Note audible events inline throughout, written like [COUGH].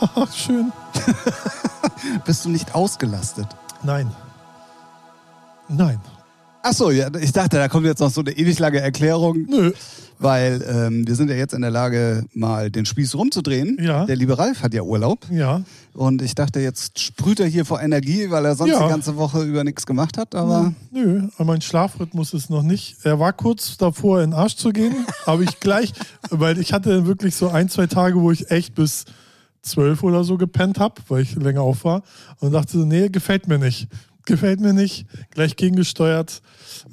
[LAUGHS] Schön. [LAUGHS] Bist du nicht ausgelastet? Nein. Nein. Achso, ja, ich dachte, da kommt jetzt noch so eine ewig lange Erklärung. Nö. Weil ähm, wir sind ja jetzt in der Lage, mal den Spieß rumzudrehen. Ja. Der liebe Ralf hat ja Urlaub. Ja. Und ich dachte, jetzt sprüht er hier vor Energie, weil er sonst Ja. die ganze Woche über nichts gemacht hat. Aber Nö, mein Schlafrhythmus ist noch nicht. Er war kurz davor, in den Arsch zu gehen, [LAUGHS] aber ich gleich, weil ich hatte wirklich so ein, zwei Tage, wo ich echt bis zwölf oder so gepennt habe, weil ich länger auf war und dachte, so, nee, gefällt mir nicht. Gefällt mir nicht. Gleich gegengesteuert.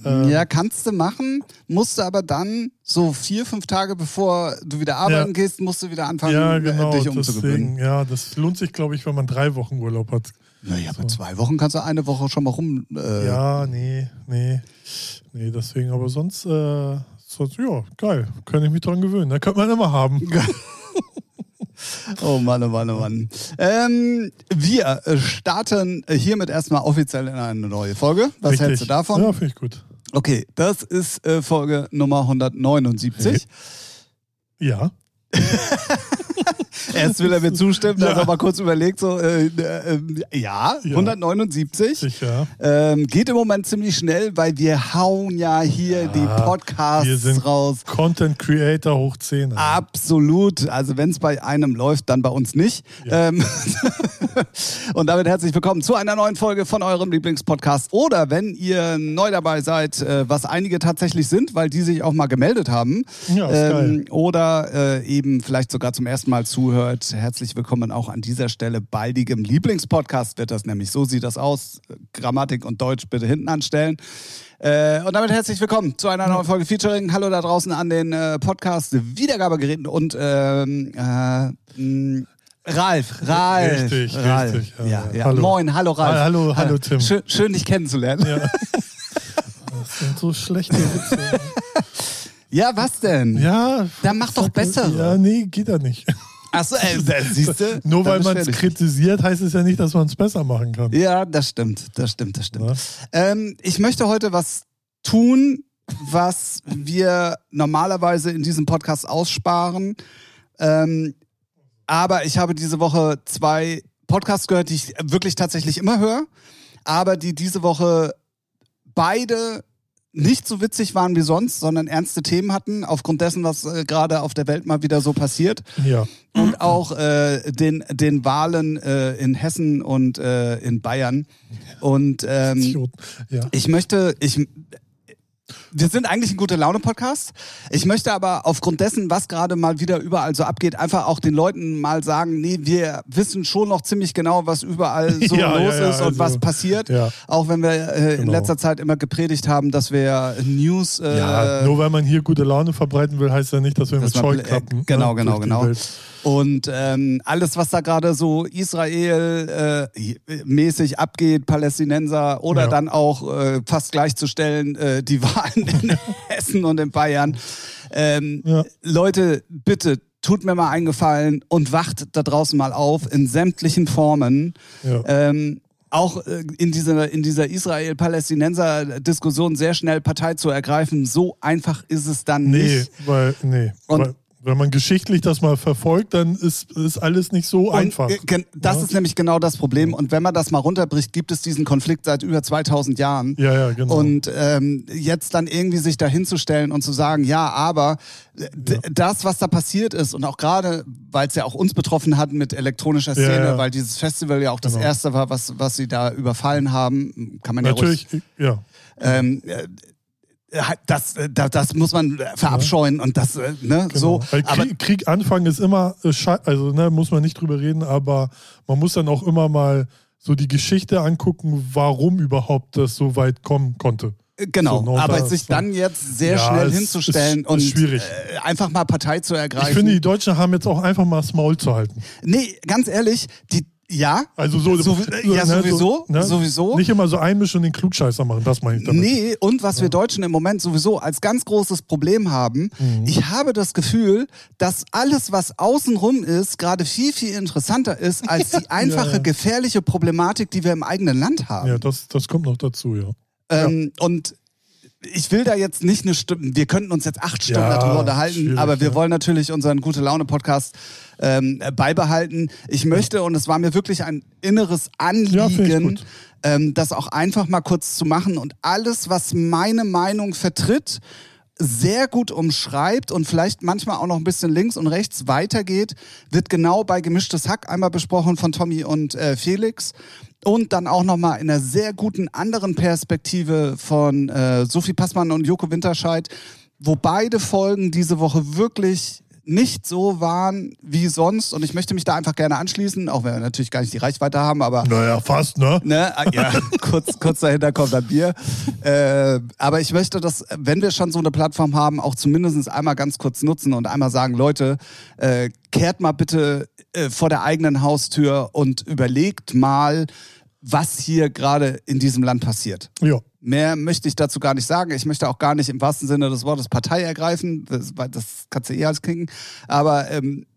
Ähm, ja, kannst du machen, musst du aber dann so vier, fünf Tage bevor du wieder arbeiten Ja. gehst, musst du wieder anfangen, ja, äh, genau. dich umzugewöhnen. Deswegen, ja, das lohnt sich, glaube ich, wenn man drei Wochen Urlaub hat. Naja, bei zwei Wochen kannst du eine Woche schon mal rum. Äh, Ja, nee, nee. Nee, deswegen, aber sonst, äh, sonst ja, geil. Kann ich mich dran gewöhnen. Da könnte man immer haben. [LAUGHS] [LAUGHS] Oh Mann, oh Mann, oh Mann. Ähm, wir starten hiermit erstmal offiziell in eine neue Folge. Was Richtig. hältst du davon? Ja, finde ich gut. Okay, das ist äh, Folge Nummer 179. Ja. [LAUGHS] [LAUGHS] [LAUGHS] Erst will er mir zustimmen, dann Ja. hat er mal kurz überlegt, so, äh, äh, äh, ja, Ja. 179. Sicher. Ähm, geht im Moment ziemlich schnell, weil wir hauen ja hier die Podcasts wir sind raus. Content Creator hoch 10. Absolut. Also wenn es bei einem läuft, dann bei uns nicht. Ja. Ähm, [LAUGHS] und damit herzlich willkommen zu einer neuen Folge von eurem Lieblingspodcast. Oder wenn ihr neu dabei seid, äh, was einige tatsächlich sind, weil die sich auch mal gemeldet haben. Ja, geil. oder äh, eben vielleicht sogar zum ersten Mal zuhört. Herzlich willkommen auch an dieser Stelle baldigem Lieblingspodcast wird das nämlich. So sieht das aus. Grammatik und Deutsch bitte hinten anstellen. Äh, und damit herzlich willkommen zu einer neuen Folge Featuring. Hallo da draußen an den äh, Podcast-Wiedergabegeräten und ähm, äh, Ralf, Ralf. Richtig, Ralf. richtig, ja, Ja, ja. ja. Hallo. Moin, hallo Ralf. Ah, hallo, hallo, Tim. Schön, schön dich kennenzulernen. Ja, Ja. [LAUGHS] Das sind so schlechte Witze. was denn? Ja. Dann mach doch bessere. Ja, nee, geht ja nicht. Achso, äh, [LAUGHS] siehst du? Nur weil man es kritisiert, heißt es ja nicht, dass man es besser machen kann. Ja, das stimmt, das stimmt, das stimmt. Ähm, ich möchte heute was tun, was wir normalerweise in diesem Podcast aussparen. Ähm, aber ich habe diese Woche zwei Podcasts gehört, die ich wirklich tatsächlich immer höre, aber die diese Woche beide nicht so witzig waren wie sonst, sondern ernste Themen hatten, aufgrund dessen, was äh, gerade auf der Welt mal wieder so passiert Ja. und auch äh, den, den Wahlen äh, in Hessen und äh, in Bayern. Und ähm. Ja. ich möchte, ich, wir sind eigentlich ein gute Laune-Podcast. Ich möchte aber aufgrund dessen, was gerade mal wieder überall so abgeht, einfach auch den Leuten mal sagen, nee, wir wissen schon noch ziemlich genau, was überall [LAUGHS] so Ja, los ja, ja, ist und also, was passiert. Auch wenn wir äh, in Genau. letzter Zeit immer gepredigt haben, dass wir News äh, ja, nur weil man hier gute Laune verbreiten will, heißt ja nicht, dass wir Dass mit Scheuklappen äh, genau, ne, genau, genau. Welt- Und ähm, alles, was da gerade so Israel äh, mäßig abgeht, Palästinenser oder dann auch äh, fast gleichzustellen, äh, die Wahlen in [LAUGHS] Hessen und in Bayern. Ähm, Ja. Leute, bitte tut mir mal einen Gefallen und wacht da draußen mal auf in sämtlichen Formen. Ja. Ähm, auch äh, in dieser, in dieser Israel-Palästinenser-Diskussion sehr schnell Partei zu ergreifen, so einfach ist es dann Nee, nicht. weil, nee. Und- weil, wenn man geschichtlich das mal verfolgt, dann ist, ist alles nicht so einfach. Und, äh, gen- das Ja. ist nämlich genau das Problem. Und wenn man das mal runterbricht, gibt es diesen Konflikt seit über 2000 Jahren. Ja, ja, genau. Und ähm, jetzt dann irgendwie sich dahinzustellen und zu sagen, ja, aber äh, d- das, was da passiert ist und auch gerade, weil es ja auch uns betroffen hat mit elektronischer Ja, Szene, ja. weil dieses Festival ja auch das Genau. erste war, was, was sie da überfallen haben, kann man Natürlich, ja ruhig ja. ähm, äh, das, äh, das, das muss man verabscheuen und das, äh, ne, Genau. so. Weil Aber Krieg, Krieg anfangen ist immer, äh, also ne, muss man nicht drüber reden, aber man muss dann auch immer mal so die Geschichte angucken, warum überhaupt das so weit kommen konnte. Genau, So, no, aber da- sich so. dann jetzt sehr Ja, schnell hinzustellen ist- ist und. Äh, einfach mal Partei zu ergreifen. Ich finde, die Deutschen haben jetzt auch einfach mal das Maul zu halten. nee, ganz ehrlich, die ja, Also so, So- ja, ne, sowieso, so, ne? sowieso. Nicht immer so einmischen und den Klugscheißer machen, das meine ich damit. Nee, und was wir Deutschen im Moment sowieso als ganz großes Problem haben, Mhm. ich habe das Gefühl, dass alles, was außenrum ist, gerade viel, viel interessanter ist als die [LAUGHS] einfache, ja. gefährliche Problematik, die wir im eigenen Land haben. Ja, das, das kommt noch dazu, ja. Ähm, Und ich will da jetzt nicht eine Stimme, wir könnten uns jetzt acht Stunden Ja, darüber unterhalten, aber wir ja. wollen natürlich unseren Gute-Laune-Podcast ähm, beibehalten. Ich möchte, und es war mir wirklich ein inneres Ja, Anliegen, gut. ähm, das auch einfach mal kurz zu machen und alles, was meine Meinung vertritt, sehr gut umschreibt und vielleicht manchmal auch noch ein bisschen links und rechts weitergeht, wird genau bei Gemischtes Hack einmal besprochen von Tommy und äh, Felix und dann auch nochmal in einer sehr guten anderen Perspektive von äh, Sophie Passmann und Joko Winterscheid, wo beide Folgen diese Woche wirklich nicht so waren wie sonst und ich möchte mich da einfach gerne anschließen, auch wenn wir natürlich gar nicht die Reichweite haben, aber Naja, fast, ne? Ne? Ah, Ja, [LAUGHS] kurz, kurz dahinter kommt ein Bier. Äh, aber ich möchte das, wenn wir schon so eine Plattform haben, auch zumindest einmal ganz kurz nutzen und einmal sagen, Leute, äh, kehrt mal bitte äh, vor der eigenen Haustür und überlegt mal, was hier gerade in diesem Land passiert. Ja. Mehr möchte ich dazu gar nicht sagen. Ich möchte auch gar nicht im wahrsten Sinne des Wortes Partei ergreifen. Das, weil das kannst du eh alles kriegen. Aber ähm,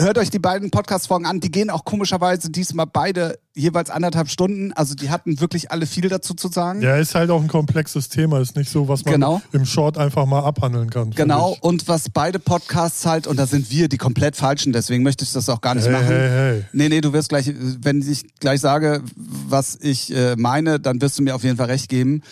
hört euch die beiden Podcast-Folgen an. Die gehen auch komischerweise diesmal beide jeweils anderthalb Stunden. Also die hatten wirklich alle viel dazu zu sagen. Ja, ist halt auch ein komplexes Thema. Ist nicht so, was man Genau. im Short einfach mal abhandeln kann. Genau, ich. und was beide Podcasts halt, und da sind wir die komplett falschen, deswegen möchte ich das auch gar nicht Hey, machen. hey, hey. Nee, nee, du wirst gleich, wenn ich gleich sage, was ich äh, meine, dann wirst du mir auf jeden Fall recht geben.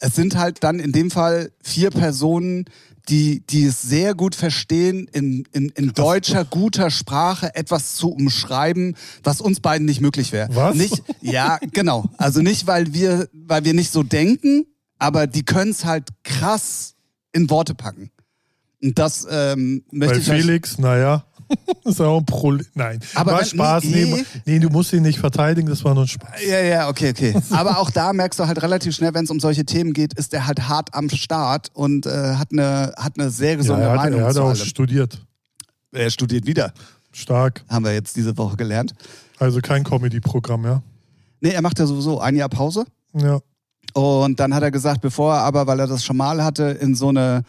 Es sind halt dann in dem Fall vier Personen, die, die es sehr gut verstehen, in, in, in deutscher, guter Sprache etwas zu umschreiben, was uns beiden nicht möglich wäre. Was? Nicht, ja, genau. Also nicht, weil wir, weil wir nicht so denken, aber die können es halt krass in Worte packen. Und das ähm, möchte Bei ich Felix, naja, [LAUGHS] ist auch ein Problem. Nein, Aber war Spaß. nee, Nee, nee. du musst ihn nicht verteidigen, das war nur ein Spaß. Ja, ja, okay, okay. Aber auch da merkst du halt relativ schnell, wenn es um solche Themen geht, ist er halt hart am Start und äh, hat, eine, hat eine sehr Ja, gesunde er hat, Meinung er hat auch allem. studiert. Er studiert wieder, Stark. haben wir jetzt diese Woche gelernt. Also kein Comedy-Programm, ja. Nee, er macht ja sowieso ein Jahr Pause. Ja. Und dann hat er gesagt, bevor er aber, weil er das schon mal hatte, in so eine,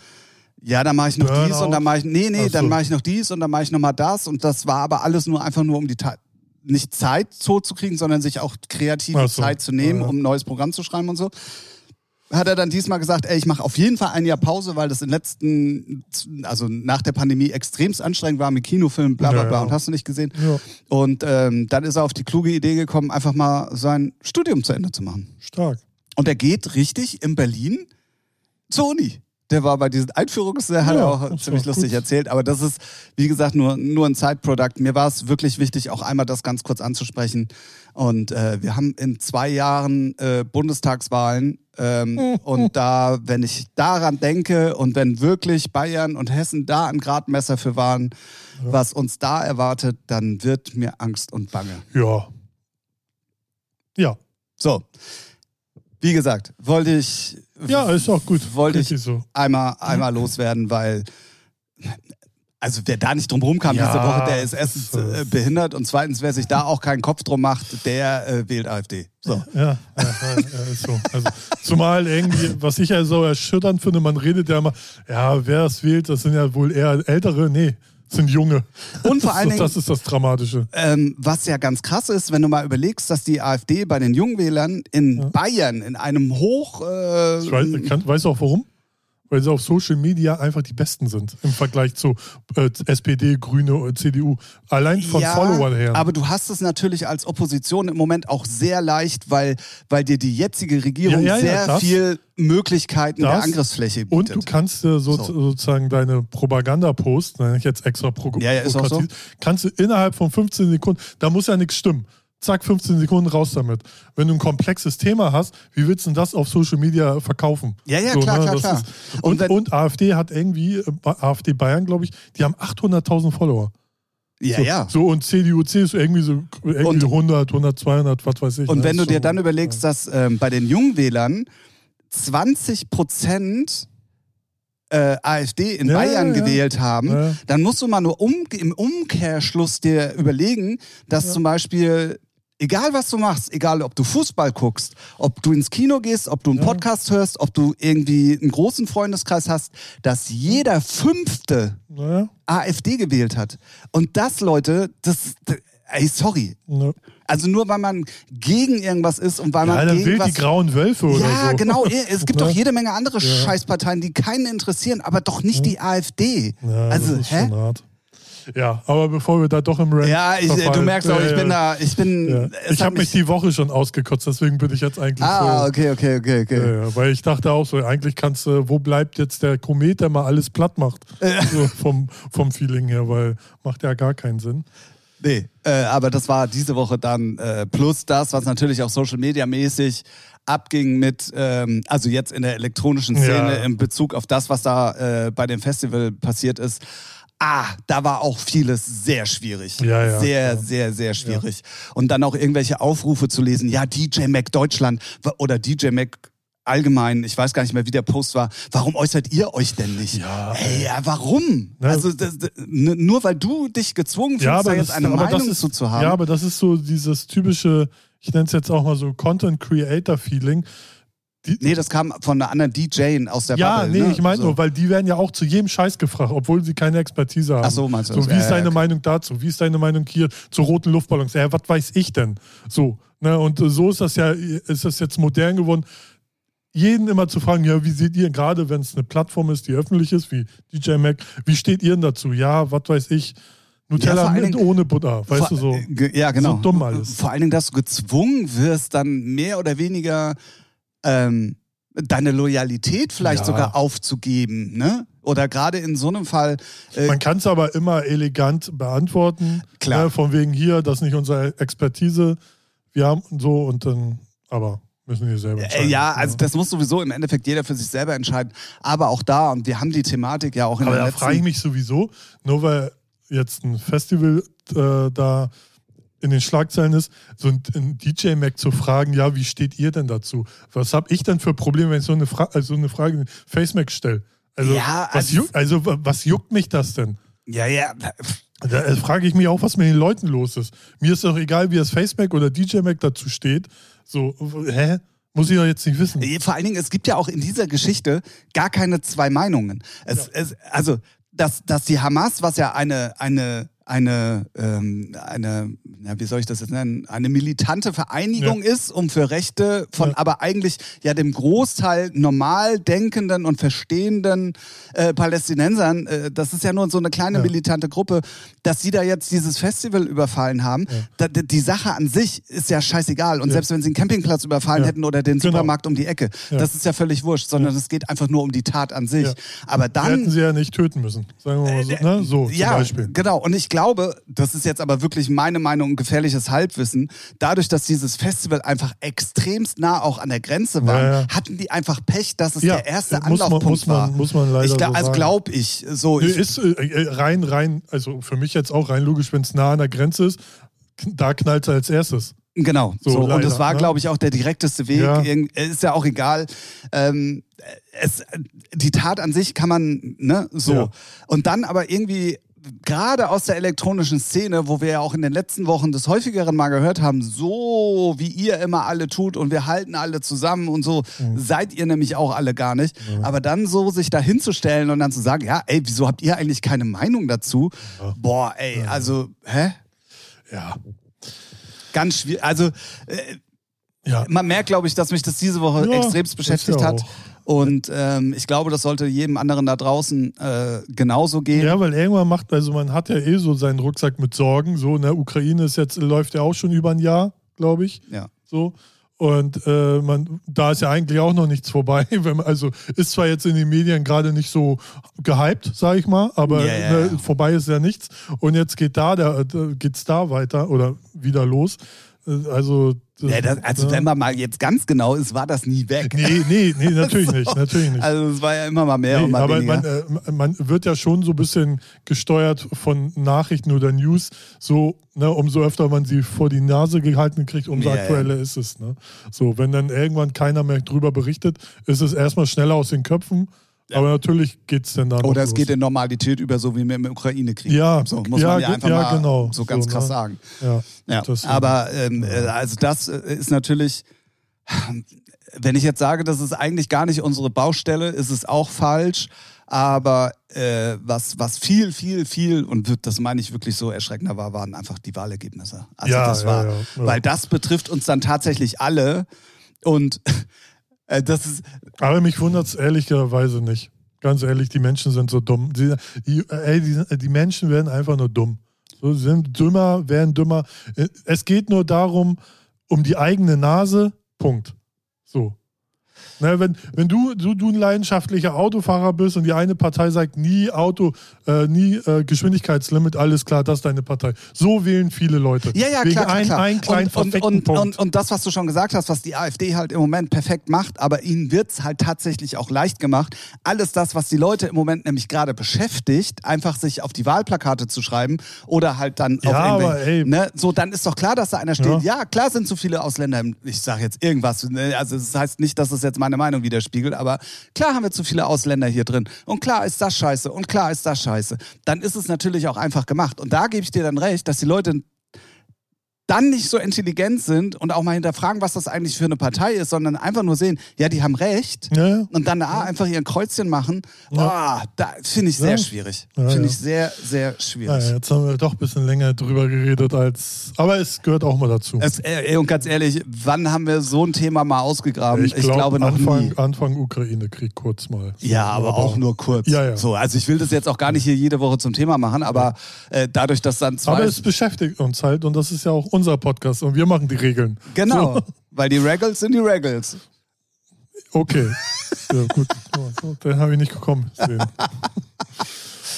ja, dann mache ich noch dies Burnout? und dann mache ich, nee, nee, so. dann mache ich noch dies und dann mache ich noch mal das. Und das war aber alles nur einfach nur, um die Ta nicht Zeit so zu kriegen, sondern sich auch kreative so. Zeit zu nehmen, Ja, ja. um ein neues Programm zu schreiben und so. Hat er dann diesmal gesagt, ey, ich mache auf jeden Fall ein Jahr Pause, weil das im letzten, also nach der Pandemie extremst anstrengend war mit Kinofilmen, bla bla Ja, bla ja. und hast du nicht gesehen. ja, Und ähm, dann ist er auf die kluge Idee gekommen, einfach mal sein Studium zu Ende zu machen. stark. Und er geht richtig in Berlin zur Uni. Der war bei diesen Einführungs, der hat Ja, auch ziemlich lustig gut. erzählt. Aber das ist, wie gesagt, nur, nur ein Side-Product. Mir war es wirklich wichtig, auch einmal das ganz kurz anzusprechen. Und äh, wir haben in zwei Jahren äh, Bundestagswahlen. Ähm, [LAUGHS] und da, wenn ich daran denke und wenn wirklich Bayern und Hessen da ein Gradmesser für waren, was uns da erwartet, dann wird mir Angst und Bange. Ja. Ja. So. Wie gesagt, wollte ich Ja, ist auch gut. Wollte ich- so. einmal, einmal loswerden, weil also wer da nicht drum rumkam Ja, diese Woche, der ist erstens äh, behindert und zweitens, wer sich da auch keinen Kopf drum macht, der äh, wählt AfD. So. Ja, ja, ja, so. Also, zumal irgendwie, was ich ja so erschütternd finde, man redet ja immer, ja, wer es wählt, das sind ja wohl eher Ältere. Nee, sind Junge. Und vor allen ist- das Dingen, ist das Dramatische. ähm, was ja ganz krass ist, wenn du mal überlegst, dass die AfD bei den Jungwählern in Bayern in einem Hoch äh, Ich weiß, kann, weißt du auch warum? Weil sie auf Social Media einfach die Besten sind im Vergleich zu äh, SPD, Grüne und CDU. Allein von ja, Followern her. Aber du hast es natürlich als Opposition im Moment auch sehr leicht, weil, weil dir die jetzige Regierung Ja, ja, sehr das- viel Möglichkeiten der das- Angriffsfläche bietet. Und du kannst äh, so, So. sozusagen deine Propaganda-Post, nenne ich jetzt extra Pro Ja, ja, ist auch so. Kannst du innerhalb von 15 Sekunden, da muss ja nichts stimmen. Zack, 15 Sekunden raus damit. Wenn du ein komplexes Thema hast, wie willst du denn das auf Social Media verkaufen? Ja, ja, klar, klar, das klar. Ist, Und und, und AfD hat irgendwie, äh, AfD Bayern, glaube ich, die haben 800.000 Follower. ja, so, ja. So, und CDU, CSU irgendwie so irgendwie Und- 100, 100, 200, was weiß ich. Und ne? wenn du so, dir dann überlegst, dass ähm, bei den Jungwählern 20 Prozent äh, AfD in Ja, Bayern ja, ja. gewählt haben, Ja. dann musst du mal nur um, im Umkehrschluss dir überlegen, dass zum Beispiel, egal was du machst, egal ob du Fußball guckst, ob du ins Kino gehst, ob du einen Podcast hörst, ob du irgendwie einen großen Freundeskreis hast, dass jeder Fünfte Naja, AfD gewählt hat. Und das, Leute, das, ey, sorry. Ne? Also nur weil man gegen irgendwas ist und weil Ja, man dann gegen was die grauen Wölfe oder ja, so. genau. Es gibt [LAUGHS] doch jede Menge andere Ja. Scheißparteien, die keinen interessieren, aber doch nicht die AfD. Ja, also, das ist hä? schon hart. Ja, aber bevor wir da doch im Rant Ja, ich, du merkst auch, ich bin da, ich bin. Ich habe mich die Woche schon ausgekotzt, deswegen bin ich jetzt eigentlich Ah, so. okay, okay, okay, okay. Weil ich dachte auch so, eigentlich kannst du, wo bleibt jetzt der Komet, der mal alles platt macht? So vom, vom Feeling her, weil macht ja gar keinen Sinn. Nee, äh, aber das war diese Woche dann äh, plus das, was natürlich auch Social Media mäßig abging mit, ähm, also jetzt in der elektronischen Szene Ja. in Bezug auf das, was da äh, bei dem Festival passiert ist. Ah, da war auch vieles sehr schwierig. Ja, ja, sehr, ja. sehr, sehr schwierig. Und dann auch irgendwelche Aufrufe zu lesen, ja, DJ Mac Deutschland oder DJ Mac allgemein, ich weiß gar nicht mehr, wie der Post war, warum äußert ihr euch denn nicht? Ja, Ey, ja, warum? Ne? Also das, das, nur weil du dich gezwungen fühlst, da jetzt eine aber Meinung das ist, zu, zu haben. Ja, aber das ist so dieses typische, ich nenne es jetzt auch mal so Content Creator Feeling. Die, nee, das kam von einer anderen DJ aus der ja, Bubble. nee, ne? ich meine so. nur, weil die werden ja auch zu jedem Scheiß gefragt, obwohl sie keine Expertise haben. Ach so, meinst du So, das? wie Ja, ist ja, deine okay. Meinung dazu? Wie ist deine Meinung hier zu roten Luftballons? Ja, was weiß ich denn? So, ne, und äh, so ist das ja, ist das jetzt modern geworden. Jeden immer zu fragen, ja, wie seht ihr, gerade wenn es eine Plattform ist, die öffentlich ist, wie DJ Mac, wie steht ihr denn dazu? Ja, was weiß ich, Ja, Nutella allen mit Dingen- ohne Butter, weißt Vor- du so. äh, Ja, genau. So dumm alles. Vor allen Dingen, dass du gezwungen wirst, dann mehr oder weniger ähm, deine Loyalität vielleicht Ja. sogar aufzugeben, ne? Oder gerade in so einem Fall. Äh, Man kann es aber immer elegant beantworten. Klar. Ne, von wegen hier, das ist nicht unsere Expertise. Wir haben so und dann, aber müssen wir selber Äh, entscheiden. ja, also das muss sowieso im Endeffekt jeder für sich selber entscheiden. Aber auch da, und wir haben die Thematik ja auch in Aber der da letzten... frage ich mich sowieso, nur weil jetzt ein Festival äh, da in den Schlagzeilen ist, so ein, ein DJ-Mac zu fragen, ja, wie steht ihr denn dazu? Was habe ich denn für Probleme, wenn ich so eine, Fra also eine Frage in Face-Mac stelle? Also, Ja, was also- juckt, also wa- was juckt mich das denn? Ja, ja. Da äh, frage ich mich auch, was mit den Leuten los ist. Mir ist doch egal, wie das FaceMac oder DJ Mac dazu steht. So, hä? Muss ich doch jetzt nicht wissen. Vor allen Dingen, es gibt ja auch in dieser Geschichte gar keine zwei Meinungen. Es, es, also, dass, dass die Hamas, was ja eine, eine, eine, ähm, eine, ja, wie soll ich das jetzt nennen, eine militante Vereinigung ist, um für Rechte von Ja. aber eigentlich ja dem Großteil normal denkenden und verstehenden äh, Palästinensern, äh, das ist ja nur so eine kleine Ja. militante Gruppe, dass sie da jetzt dieses Festival überfallen haben. Da, die- die Sache an sich ist ja scheißegal. Und Ja. selbst wenn sie einen Campingplatz überfallen Ja. hätten oder den Genau. Supermarkt um die Ecke, Ja. das ist ja völlig wurscht, sondern es geht einfach nur um die Tat an sich. Ja. Aber dann hätten sie ja nicht töten müssen. Sagen wir mal so, ne? so zum ja, Beispiel. genau. Und ich glaube, das ist jetzt aber wirklich meine Meinung und gefährliches Halbwissen. Dadurch, dass dieses Festival einfach extremst nah auch an der Grenze war, Ja, ja. hatten die einfach Pech, dass es Ja, der erste muss man- Anlaufpunkt muss man- war. muss man leider ich glaub, so also glaube ich. So, ich ist äh, äh, rein, rein, also für mich jetzt auch rein logisch, wenn es nah an der Grenze ist, da knallt es als erstes. Genau. So, So, und leider, das war, ne? glaube ich, auch der direkteste Weg. Ja. Irgend- Ist ja auch egal. Ähm, es, die Tat an sich kann man, ne, so. Ja. Und dann aber irgendwie gerade aus der elektronischen Szene, wo wir ja auch in den letzten Wochen des häufigeren mal gehört haben, so wie ihr immer alle tut und wir halten alle zusammen und so, Mhm. seid ihr nämlich auch alle gar nicht. Aber dann so sich da hinzustellen und dann zu sagen, ja, ey, wieso habt ihr eigentlich keine Meinung dazu? Boah, ey, also, hä? Ja. Ganz schwierig. Also, äh, Ja. man merkt, glaube ich, dass mich das diese Woche Ja, extremst beschäftigt ja hat. Und ähm, ich glaube, das sollte jedem anderen da draußen äh, genauso gehen. ja, weil irgendwann macht, also man hat ja eh so seinen Rucksack mit Sorgen. So, in der Ukraine ist jetzt, läuft ja auch schon über ein Jahr, glaube ich. Ja. So. Und äh, man, da ist ja eigentlich auch noch nichts vorbei. [LAUGHS] Wenn man, also ist zwar jetzt in den Medien gerade nicht so gehypt, sage ich mal, aber ja, ne, vorbei ist ja nichts. Und jetzt geht da, da geht's da weiter oder wieder los. Äh, Also, Ja, das, also ja. wenn man mal jetzt ganz genau ist, war das nie weg. Nee, nee, nee, [LAUGHS] natürlich nicht, natürlich nicht. Also es war ja immer mal mehr und Nee, mal aber weniger. man, äh, man wird ja schon so ein bisschen gesteuert von Nachrichten oder News. So, ne, umso öfter man sie vor die Nase gehalten kriegt, umso ja. aktueller ist es. Ne? So, wenn dann irgendwann keiner mehr drüber berichtet, ist es erstmal schneller aus den Köpfen. Aber natürlich geht es dann da noch Oder es los. geht in Normalität über, so wie wir im Ukraine-Krieg. Ja, so muss ja, man ja einfach ja, mal genau. so ganz So, krass ne? sagen. Ja, aber ähm, äh, also das äh, ist natürlich Wenn ich jetzt sage, das ist eigentlich gar nicht unsere Baustelle, ist es auch falsch. Aber äh, was, was viel, viel, viel, und das meine ich wirklich so erschreckender war, waren einfach die Wahlergebnisse. Also Ja, das war, weil das betrifft uns dann tatsächlich alle. Und [LAUGHS] äh, das ist, Aber mich wundert es ehrlicherweise nicht. Ganz ehrlich, die Menschen sind so dumm. Die, die, ey, die, die Menschen werden einfach nur dumm. So, sind dümmer, werden dümmer. Es geht nur darum, um die eigene Nase. Punkt. So. Ne, wenn wenn du, du, du ein leidenschaftlicher Autofahrer bist und die eine Partei sagt, nie Auto, äh, nie äh, Geschwindigkeitslimit, alles klar, das ist deine Partei. So wählen viele Leute. Ja, ja, Wegen klar, ein, klar. einen kleinen und, und, und, Punkt. und, und das, was du schon gesagt hast, was die AfD halt im Moment perfekt macht, aber ihnen wird's halt tatsächlich auch leicht gemacht, alles das, was die Leute im Moment nämlich gerade beschäftigt, einfach sich auf die Wahlplakate zu schreiben oder halt dann Ja, auf aber ey. ne, so, dann ist doch klar, dass da einer steht, Ja. ja, klar sind so viele Ausländer, im- ich sage jetzt irgendwas, ne, also das heißt nicht, dass es jetzt meine Meinung widerspiegelt, aber klar haben wir zu viele Ausländer hier drin und klar ist das scheiße und klar ist das scheiße. Dann ist es natürlich auch einfach gemacht und da gebe ich dir dann recht, dass die Leute dann nicht so intelligent sind und auch mal hinterfragen, was das eigentlich für eine Partei ist, sondern einfach nur sehen, ja, die haben recht ja, ja. und dann da einfach ihren Kreuzchen machen. Boah, da finde ich sehr Ja. schwierig. Ja, finde ja. ich sehr, sehr schwierig. Jetzt haben wir doch ein bisschen länger drüber geredet als. Aber es gehört auch mal dazu. Es, äh, und ganz ehrlich, wann haben wir so ein Thema mal ausgegraben? Ich, glaub, glaube noch Anfang, nie. Anfang Ukraine-Krieg kurz mal. Ja, aber auch nur kurz. Ja, ja. So, also ich will das jetzt auch gar nicht hier jede Woche zum Thema machen, aber äh, dadurch, dass dann zwei. Aber es beschäftigt uns halt und das ist ja auch unser Podcast und wir machen die Regeln. genau, So, weil die Regals sind die Regals. okay. ja, gut. So, Den habe ich nicht gekommen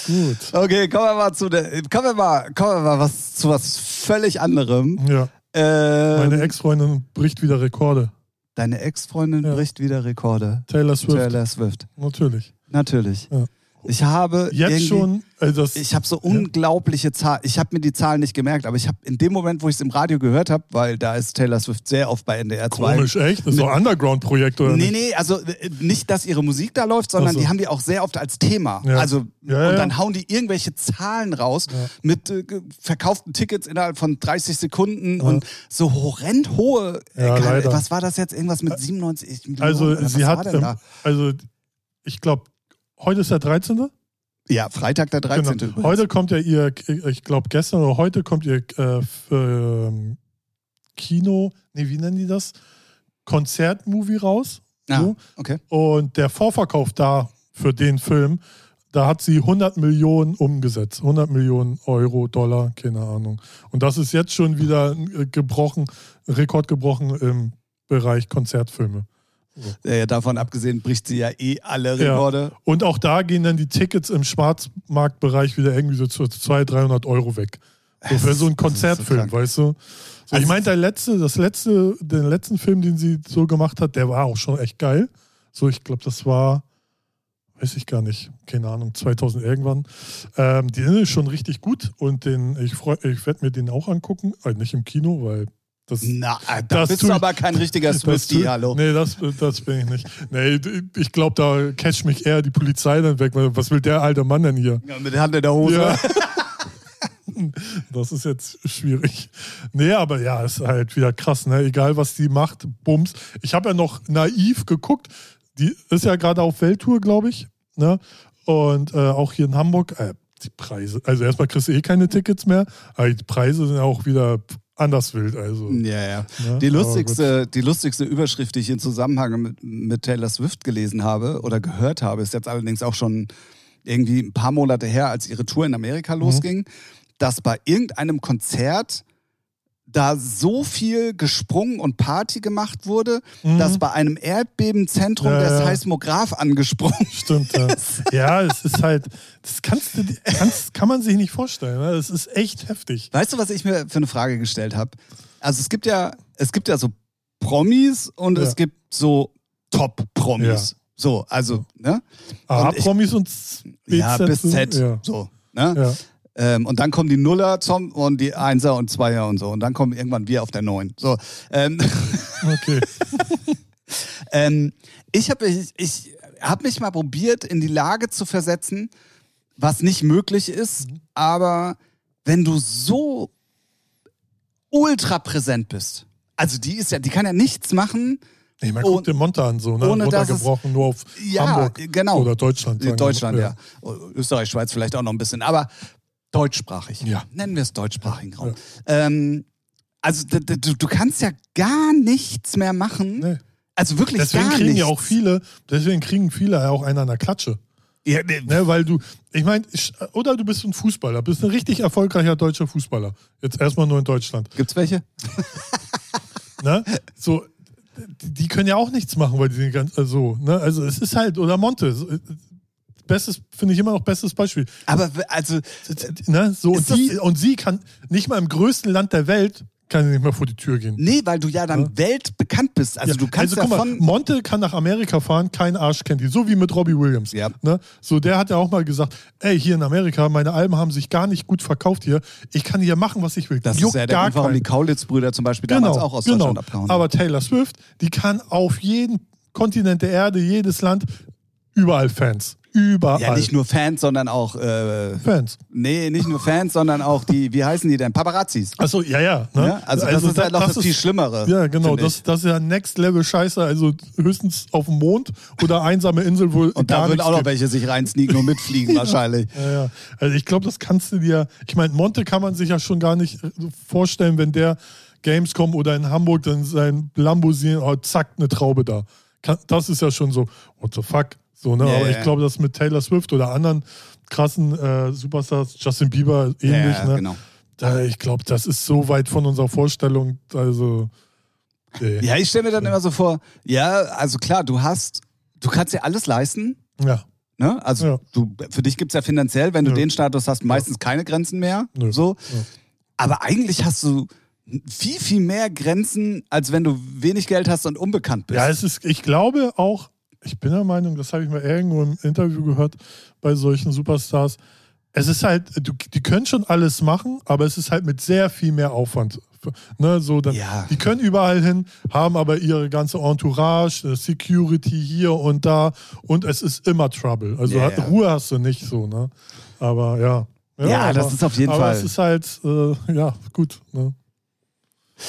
gut. Okay, kommen wir mal zu der, kommen wir mal, kommen wir mal was, zu was völlig anderem. Ja. Ähm, Meine Ex-Freundin bricht wieder Rekorde. deine Ex-Freundin Ja. bricht wieder Rekorde. Taylor Swift. Taylor Swift. Natürlich. Natürlich. Ja. Ich habe Jetzt schon. Also das, Ich habe so unglaubliche Zahlen. Ich habe mir die Zahlen nicht gemerkt, aber ich habe in dem Moment, wo ich es im Radio gehört habe, weil da ist Taylor Swift sehr oft bei NDR 2. komisch, echt? Das ist doch ein Underground-Projekt, oder Nee, nee, also äh, nicht, dass ihre Musik da läuft, sondern so. die haben die auch sehr oft als Thema. Ja. Also Ja, und ja. dann hauen die irgendwelche Zahlen raus mit äh, verkauften Tickets innerhalb von 30 Sekunden und so horrend hohe. äh, keine- was war das jetzt? Irgendwas mit 97 Millionen? Also sie hat, ähm, also ich glaube, heute ist der 13. Ja, Freitag der 13. Genau. Heute kommt ja ihr, ich glaube gestern oder heute kommt ihr äh, ähm, Kino, nee, wie nennen die das? Konzertmovie raus. Ja, So. okay. Und der Vorverkauf da für den Film, da hat sie 100 Millionen umgesetzt. 100 Millionen Euro, Dollar, keine Ahnung. Und das ist jetzt schon wieder äh, gebrochen, Rekord gebrochen im Bereich Konzertfilme. Äh, davon abgesehen bricht sie ja eh alle Ja. Rekorde. Und auch da gehen dann die Tickets im Schwarzmarktbereich wieder irgendwie so zu 200, 300 Euro weg. So für so einen so Konzertfilm, krank. weißt du? So, Also- ich meine, der letzte, das letzte, den letzten Film, den sie so gemacht hat, der war auch schon echt geil. So, ich glaube, das war, weiß ich gar nicht, keine Ahnung, 2000 irgendwann. Ähm, die ist schon richtig gut und den, ich freu, ich werde mir den auch angucken, äh, nicht im Kino, weil das Na, äh, da Das bist du aber kein richtiger tu- hallo. Nee, das, das bin ich nicht. Nee, ich glaube, da catcht mich eher die Polizei dann weg. Was will der alte Mann denn hier? Ja, mit der Hand in der Hose. Ja. [LAUGHS] Das ist jetzt schwierig. Nee, aber ja, ist halt wieder krass, ne? Egal was die macht, Bums. Ich habe ja noch naiv geguckt. Die ist ja gerade auf Welttour, glaube ich. Ne? Und äh, auch hier in Hamburg. Äh, die Preise. Also erstmal kriegst du eh keine Tickets mehr, aber die Preise sind ja auch wieder anders wild. Also, Ja, ja. ne? Die lustigste, die lustigste Überschrift, die ich in Zusammenhang mit, mit Taylor Swift gelesen habe oder gehört habe, ist jetzt allerdings auch schon irgendwie ein paar Monate her, als ihre Tour in Amerika Mhm. losging, dass bei irgendeinem Konzert da so viel gesprungen und Party gemacht wurde, dass bei einem Erdbebenzentrum Mhm. Ja, der ja. Seismograph angesprungen Stimmt, ja. [LAUGHS] ja, es ist halt, das kannst du, kannst, kann man sich nicht vorstellen. Ne? Es ist echt heftig. Weißt du, was ich mir für eine Frage gestellt habe? Also es gibt ja, es gibt ja so Promis und Ja. es gibt so Top-Promis. Ja. So, also, ne? A, Und ich- Promis und B, Ja, bis Z. Ja. So, ne? Ja. Ähm, und dann kommen die Nuller zum, und die Einser und Zweier und so. Und dann kommen irgendwann wir auf der Neun. So. Ähm, [LAUGHS] Okay. ähm, ich habe ich, ich hab mich mal probiert, in die Lage zu versetzen, was nicht möglich ist, aber wenn du so ultra präsent bist, also die ist ja, die kann ja nichts machen, Nee, man guckt den Monte an, so, ne? ohne dass es- nur auf Ja, Hamburg genau. oder Deutschland. Deutschland, mal. ja. Österreich, Schweiz vielleicht auch noch ein bisschen, aber deutschsprachig. Ja. Nennen wir es deutschsprachigen Raum. Ähm, also du, du kannst ja gar nichts mehr machen. Nee. Also wirklich Deswegen gar kriegen nichts. ja auch viele, deswegen kriegen viele ja auch einen an der Klatsche. Ja, ne, Ne, weil du, ich meine, oder du bist ein Fußballer, bist ein richtig erfolgreicher deutscher Fußballer. Jetzt erstmal nur in Deutschland. Gibt's welche? [LAUGHS] Ne? So, die, können ja auch nichts machen, weil die sind ganz, also, ne? Also es ist halt, oder Monte. Bestes, finde ich immer noch bestes Beispiel. Aber also, Ne? So, und, die, und sie kann nicht mal im größten Land der Welt, kann sie nicht mehr vor die Tür gehen. nee, weil du ja dann weltbekannt bist. Also Ja, du kannst also, guck mal. Monte kann nach Amerika fahren, kein Arsch kennt die. So wie mit Robbie Williams. Ja. Ne? So, der hat ja auch mal gesagt, ey, hier in Amerika, meine Alben haben sich gar nicht gut verkauft hier. Ich kann hier machen, was ich will. das Juckt ist ja der Grund, warum die Kaulitz-Brüder zum Beispiel damals auch aus Deutschland abgehauen. Genau. Aber Taylor Swift, die kann auf jeden Kontinent der Erde, jedes Land, überall Fans. Überall. Ja, nicht nur Fans, sondern auch. Äh, Fans. nee, nicht nur Fans, sondern auch die, wie heißen die denn? Paparazzis. Achso, ja, ja. Ne? Ja? Also, das ist halt noch das, viel Schlimmere. Ja, genau. Das, das ist ja Next Level Scheiße. Also höchstens auf dem Mond oder einsame Insel, wo Und da würden auch noch gibt. welche sich reinsneaken und mitfliegen [LAUGHS] wahrscheinlich. Ja, ja. Also ich glaube, das kannst du dir. Ich meine, Monte kann man sich ja schon gar nicht äh, vorstellen, wenn der Gamescom oder in Hamburg dann sein Lambo sehen, oh, zack, eine Traube da. Das ist ja schon so, what the fuck? So, ne? Ja, Aber ja. ich glaube, das mit Taylor Swift oder anderen krassen äh, Superstars, Justin Bieber ähnlich, ja, ne? genau. Da, ich glaube, das ist so weit von unserer Vorstellung. Also, nee. Ja, ich stelle mir dann immer so vor, ja, also klar, du hast, du kannst dir alles leisten. ja. Ne? Also Ja. du, für dich gibt es ja finanziell, wenn du Ja. den Status hast, meistens keine Grenzen mehr. Nö. So. Ja. Aber eigentlich hast du viel, viel mehr Grenzen, als wenn du wenig Geld hast und unbekannt bist. Ja, es ist, ich glaube auch, ich bin der Meinung, das habe ich mal irgendwo im Interview gehört bei solchen Superstars. Es ist halt, du, die können schon alles machen, aber es ist halt mit sehr viel mehr Aufwand. Ne, so dann, Ja. Die können überall hin, haben aber ihre ganze Entourage, äh, Security hier und da und es ist immer Trouble. Also Ja. Ruhe hast du nicht so, ne? Aber ja. Ja, aber, das ist auf jeden aber Fall. es ist halt, äh, ja, gut. Ne?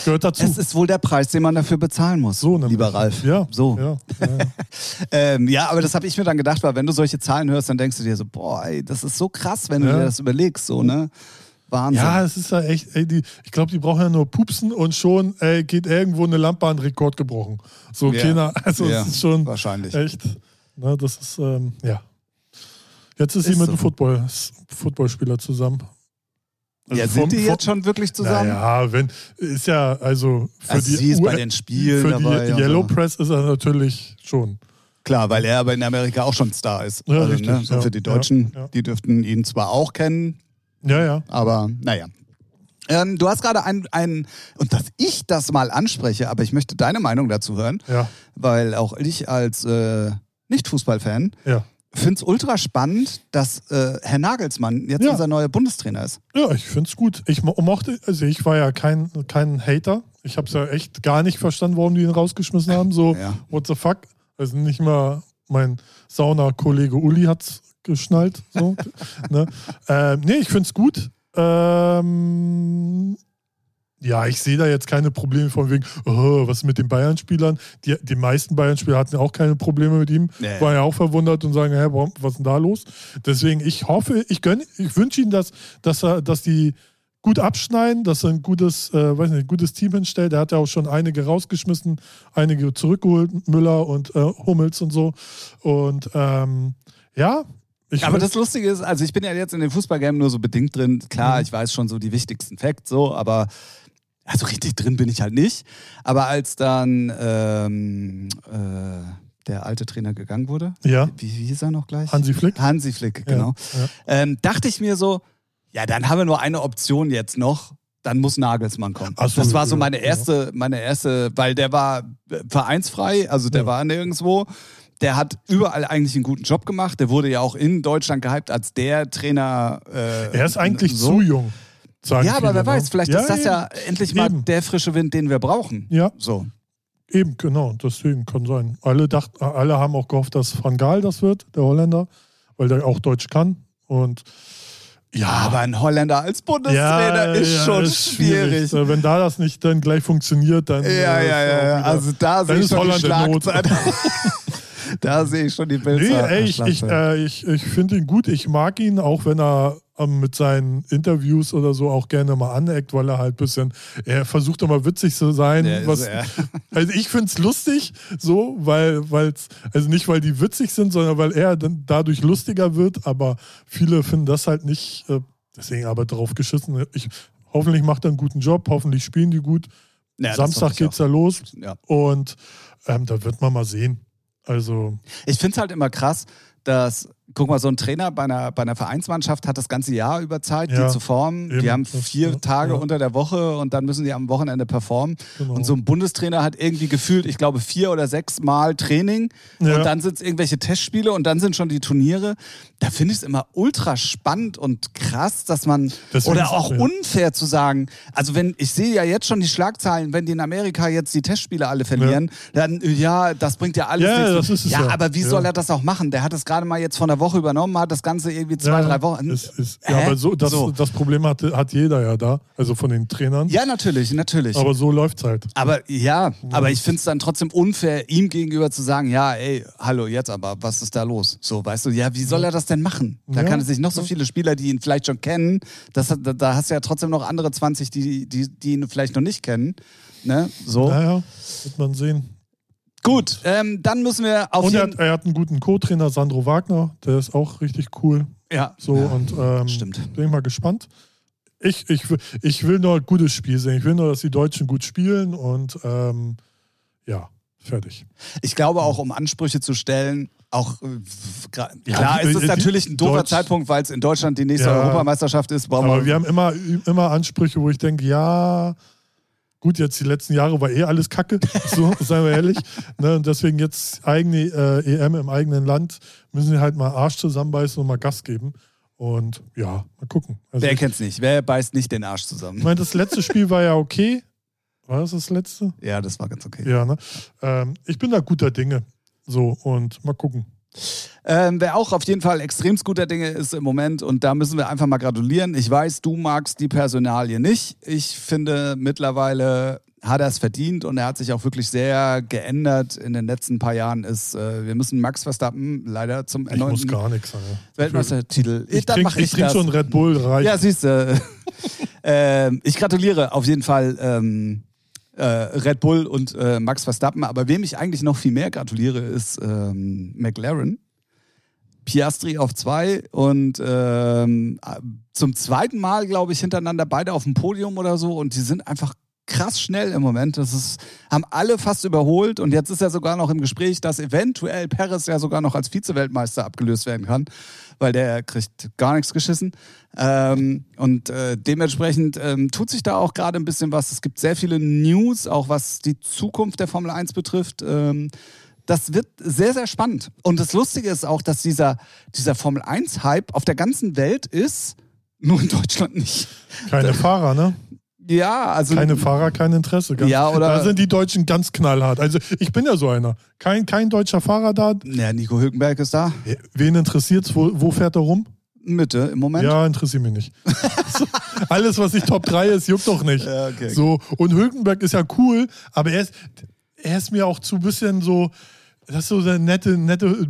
Gehört dazu. es ist wohl der Preis, den man dafür bezahlen muss, so, nämlich. lieber Ralf. Ja, So. Ja, ja, ja. [LAUGHS] Ähm, ja, aber das habe ich mir dann gedacht, weil wenn du solche Zahlen hörst, dann denkst du dir so, boah, ey, das ist so krass, wenn du dir das überlegst, so, ne? Wahnsinn. Ja, es ist ja echt, ey, die, ich glaube, die brauchen ja nur pupsen und schon ey, geht irgendwo eine Lampe an Rekord gebrochen. So, Ja. keiner, also Ja, es ist schon wahrscheinlich. echt, ne, das ist, ähm, ja. Jetzt ist, Ist sie mit so. einem Football, Footballspieler zusammen. Also ja, vom- sind die vom- jetzt schon wirklich zusammen? Ja, wenn, ist ja, also für Also die, sie ist bei U- den Spielen für dabei die Yellow so. Press ist er natürlich schon. Klar, weil er aber in Amerika auch schon Star ist. Ja, also, richtig, ne, ja, für die Deutschen, ja, ja. die dürften ihn zwar auch kennen, Ja, ja. aber naja. Ähm, du hast gerade ein, ein, und dass ich das mal anspreche, aber ich möchte deine Meinung dazu hören, Ja, weil auch ich als äh, Nicht-Fußballfan ja. Finde es ultra spannend, dass äh, Herr Nagelsmann jetzt Ja. unser neuer Bundestrainer ist. Ja, ich finde es gut. Ich mo- mochte, also ich war ja kein, kein Hater. Ich habe es ja echt gar nicht verstanden, warum die ihn rausgeschmissen haben. So, Ja. what the fuck? Also nicht mal mein Sauna-Kollege Uli hat's geschnallt. So, [LAUGHS] ne? ähm, nee, ich finde es gut. Ähm, ja, ich sehe da jetzt keine Probleme von wegen, oh, was mit den Bayern-Spielern? Die, die meisten Bayern-Spieler hatten ja auch keine Probleme mit ihm. Ja. War ja auch verwundert und sagen, hä, warum, was ist denn da los? Deswegen, ich hoffe, ich gönne, ich wünsche ihm, dass, dass er, dass die gut abschneiden, dass er ein gutes, äh, weiß nicht, ein gutes Team hinstellt. Er hat ja auch schon einige rausgeschmissen, einige zurückgeholt, Müller und äh, Hummels und so. Und ähm, ja, ich Aber das Lustige ist, also ich bin ja jetzt in dem Fußballgame nur so bedingt drin. Klar, Mhm. ich weiß schon so die wichtigsten Facts, so, aber also richtig drin bin ich halt nicht. Aber als dann ähm, äh, der alte Trainer gegangen wurde, ja, wie, wie hieß er noch gleich? Hansi Flick. Hansi Flick, Ja, genau. ja. Ähm, dachte ich mir so, ja, dann haben wir nur eine Option jetzt noch. Dann muss Nagelsmann kommen. So, das war so ja, meine ja. erste, meine erste, weil der war vereinsfrei, also der Ja. war nirgendwo. Der hat überall eigentlich einen guten Job gemacht. Der wurde ja auch in Deutschland gehypt als der Trainer. Äh, Er ist eigentlich so. zu jung. Sagen Ja, aber wer ne? weiß, vielleicht ist das eben. ja endlich mal Eben. der frische Wind, den wir brauchen. Ja, So. eben, genau. Deswegen kann sein. Alle, dacht, alle haben auch gehofft, dass Van Gaal das wird, der Holländer, weil der auch Deutsch kann. Und Ja. Aber ein Holländer als Bundestrainer ist ja, schon ist schwierig. Äh, Wenn da das nicht dann gleich funktioniert, dann. Ja, äh, ja, ja, ja. wieder- Also [LAUGHS] da sehe ich schon die Holland. Schlagzeile. da sehe ich schon die Bilder. Nee, ey, ich, ich, äh, ich, ich finde ihn gut. Ich mag ihn, auch wenn er mit seinen Interviews oder so auch gerne mal aneckt, weil er halt ein bisschen, er versucht immer witzig zu sein. Ist, was, [LAUGHS] also ich finde es lustig, so, weil, weil's, also nicht, weil die witzig sind, sondern weil er dann dadurch lustiger wird, aber viele finden das halt nicht, äh, deswegen aber drauf geschissen. Ich, hoffentlich macht er einen guten Job, hoffentlich spielen die gut. Ja, Samstag geht's ja los auch. Ja. und ähm, da wird man mal sehen. Also, Ich finde es halt immer krass, dass, guck mal, so ein Trainer bei einer, bei einer Vereinsmannschaft hat das ganze Jahr über Zeit, Ja, die zu formen. eben. Die haben Das- vier ja, Tage ja. unter der Woche und dann müssen die am Wochenende performen. Genau. Und so ein Bundestrainer hat irgendwie gefühlt, ich glaube, vier oder sechs Mal Training Ja. und dann sind es irgendwelche Testspiele und dann sind schon die Turniere. Da finde ich es immer ultra spannend und krass, dass man, Deswegen oder auch unfair zu sagen, also wenn, ich sehe ja jetzt schon die Schlagzeilen, wenn die in Amerika jetzt die Testspiele alle verlieren, dann, ja, das bringt ja alles Ja, nichts. das ist es ja, aber wie soll er das auch machen? Der hat es gerade mal jetzt von der Woche übernommen, hat das Ganze irgendwie zwei, Ja, drei Wochen. Ist, ist, ja, aber so das, So. das Problem hat, hat jeder ja da, also von den Trainern. Ja, natürlich, natürlich. Aber so läuft's halt. Aber ja, aber ich finde es dann trotzdem unfair, ihm gegenüber zu sagen, ja, ey, hallo, jetzt aber, was ist da los? So, weißt du, ja, wie soll er das denn machen? Da Ja. kann es sich noch so viele Spieler, die ihn vielleicht schon kennen, das, hat- da, da hast du ja trotzdem noch andere 20, die, die, die ihn vielleicht noch nicht kennen. Ne? So. Naja, wird man sehen. Gut, ähm, dann müssen wir auf Und er jeden hat, er hat einen guten Co-Trainer, Sandro Wagner, der ist auch richtig cool. ja, So ja, und ähm, stimmt. bin ich mal gespannt. Ich, ich, will- ich will nur ein gutes Spiel sehen. Ich will nur, dass die Deutschen gut spielen und ähm, ja, fertig. Ich glaube auch, um Ansprüche zu stellen, auch äh, Ja, klar die- ist es natürlich ein doofer Deutsch- Zeitpunkt, weil es in Deutschland die nächste Ja. Europameisterschaft ist. Aber wir haben immer, immer Ansprüche, wo ich denke, ja, gut, jetzt die letzten Jahre war eh alles Kacke, [LAUGHS] so, seien wir ehrlich. Ne, und deswegen jetzt eigene äh, EM im eigenen Land, müssen wir halt mal Arsch zusammenbeißen und mal Gas geben. Und ja, mal gucken. Also Wer ich, kennt's nicht? Wer beißt nicht den Arsch ich zusammen? meine, das letzte Spiel war ja okay. War das das letzte? Ja, das war ganz okay. Ja, ne? Ähm, ich bin da guter Dinge. So, und mal gucken. Ähm, wer auch auf jeden Fall extremst guter Dinge ist im Moment und da müssen wir einfach mal gratulieren. Ich weiß, du magst die Personalie nicht. Ich finde mittlerweile hat er es verdient und er hat sich auch wirklich sehr geändert in den letzten paar Jahren. Ist, äh, wir müssen Max Verstappen leider zum Ich muss erneuten gar nichts sagen. Weltmeistertitel. Ich Dann trinke ich, ich trink schon Red Bull, reicht. Ja, siehst du. [LAUGHS] ähm, ich gratuliere auf jeden Fall ähm, äh, Red Bull und äh, Max Verstappen. Aber wem ich eigentlich noch viel mehr gratuliere, ist ähm, McLaren. Piastri auf zwei und ähm, zum zweiten Mal, glaube ich, hintereinander beide auf dem Podium oder so. Und die sind einfach krass schnell im Moment. Das ist, haben alle fast überholt und jetzt ist ja sogar noch im Gespräch, dass eventuell Perez ja sogar noch als Vize-Weltmeister abgelöst werden kann, weil der kriegt gar nichts geschissen. Ähm, und äh, dementsprechend ähm, tut sich da auch gerade ein bisschen was. Es gibt sehr viele News, auch was die Zukunft der Formel 1 betrifft. Ähm, das wird sehr, sehr spannend. Und das Lustige ist auch, dass dieser, dieser Formel 1-Hype auf der ganzen Welt ist, nur in Deutschland nicht. Keine Fahrer, ne? Ja, also. Keine Fahrer, kein Interesse. Ganz, Ja, oder- Da sind die Deutschen ganz knallhart. Also ich bin ja so einer. Kein, kein deutscher Fahrer da. Ja, Nico Hülkenberg ist da. Wen interessiert's? Wo, wo fährt er rum? Mitte im Moment. Ja, interessiert mich nicht. [LAUGHS] Alles, was nicht Top 3 ist, juckt doch nicht. Ja, okay. So, und Hülkenberg ist ja cool, aber er ist, er ist mir auch zu bisschen so. Das ist so der nette, nette, äh,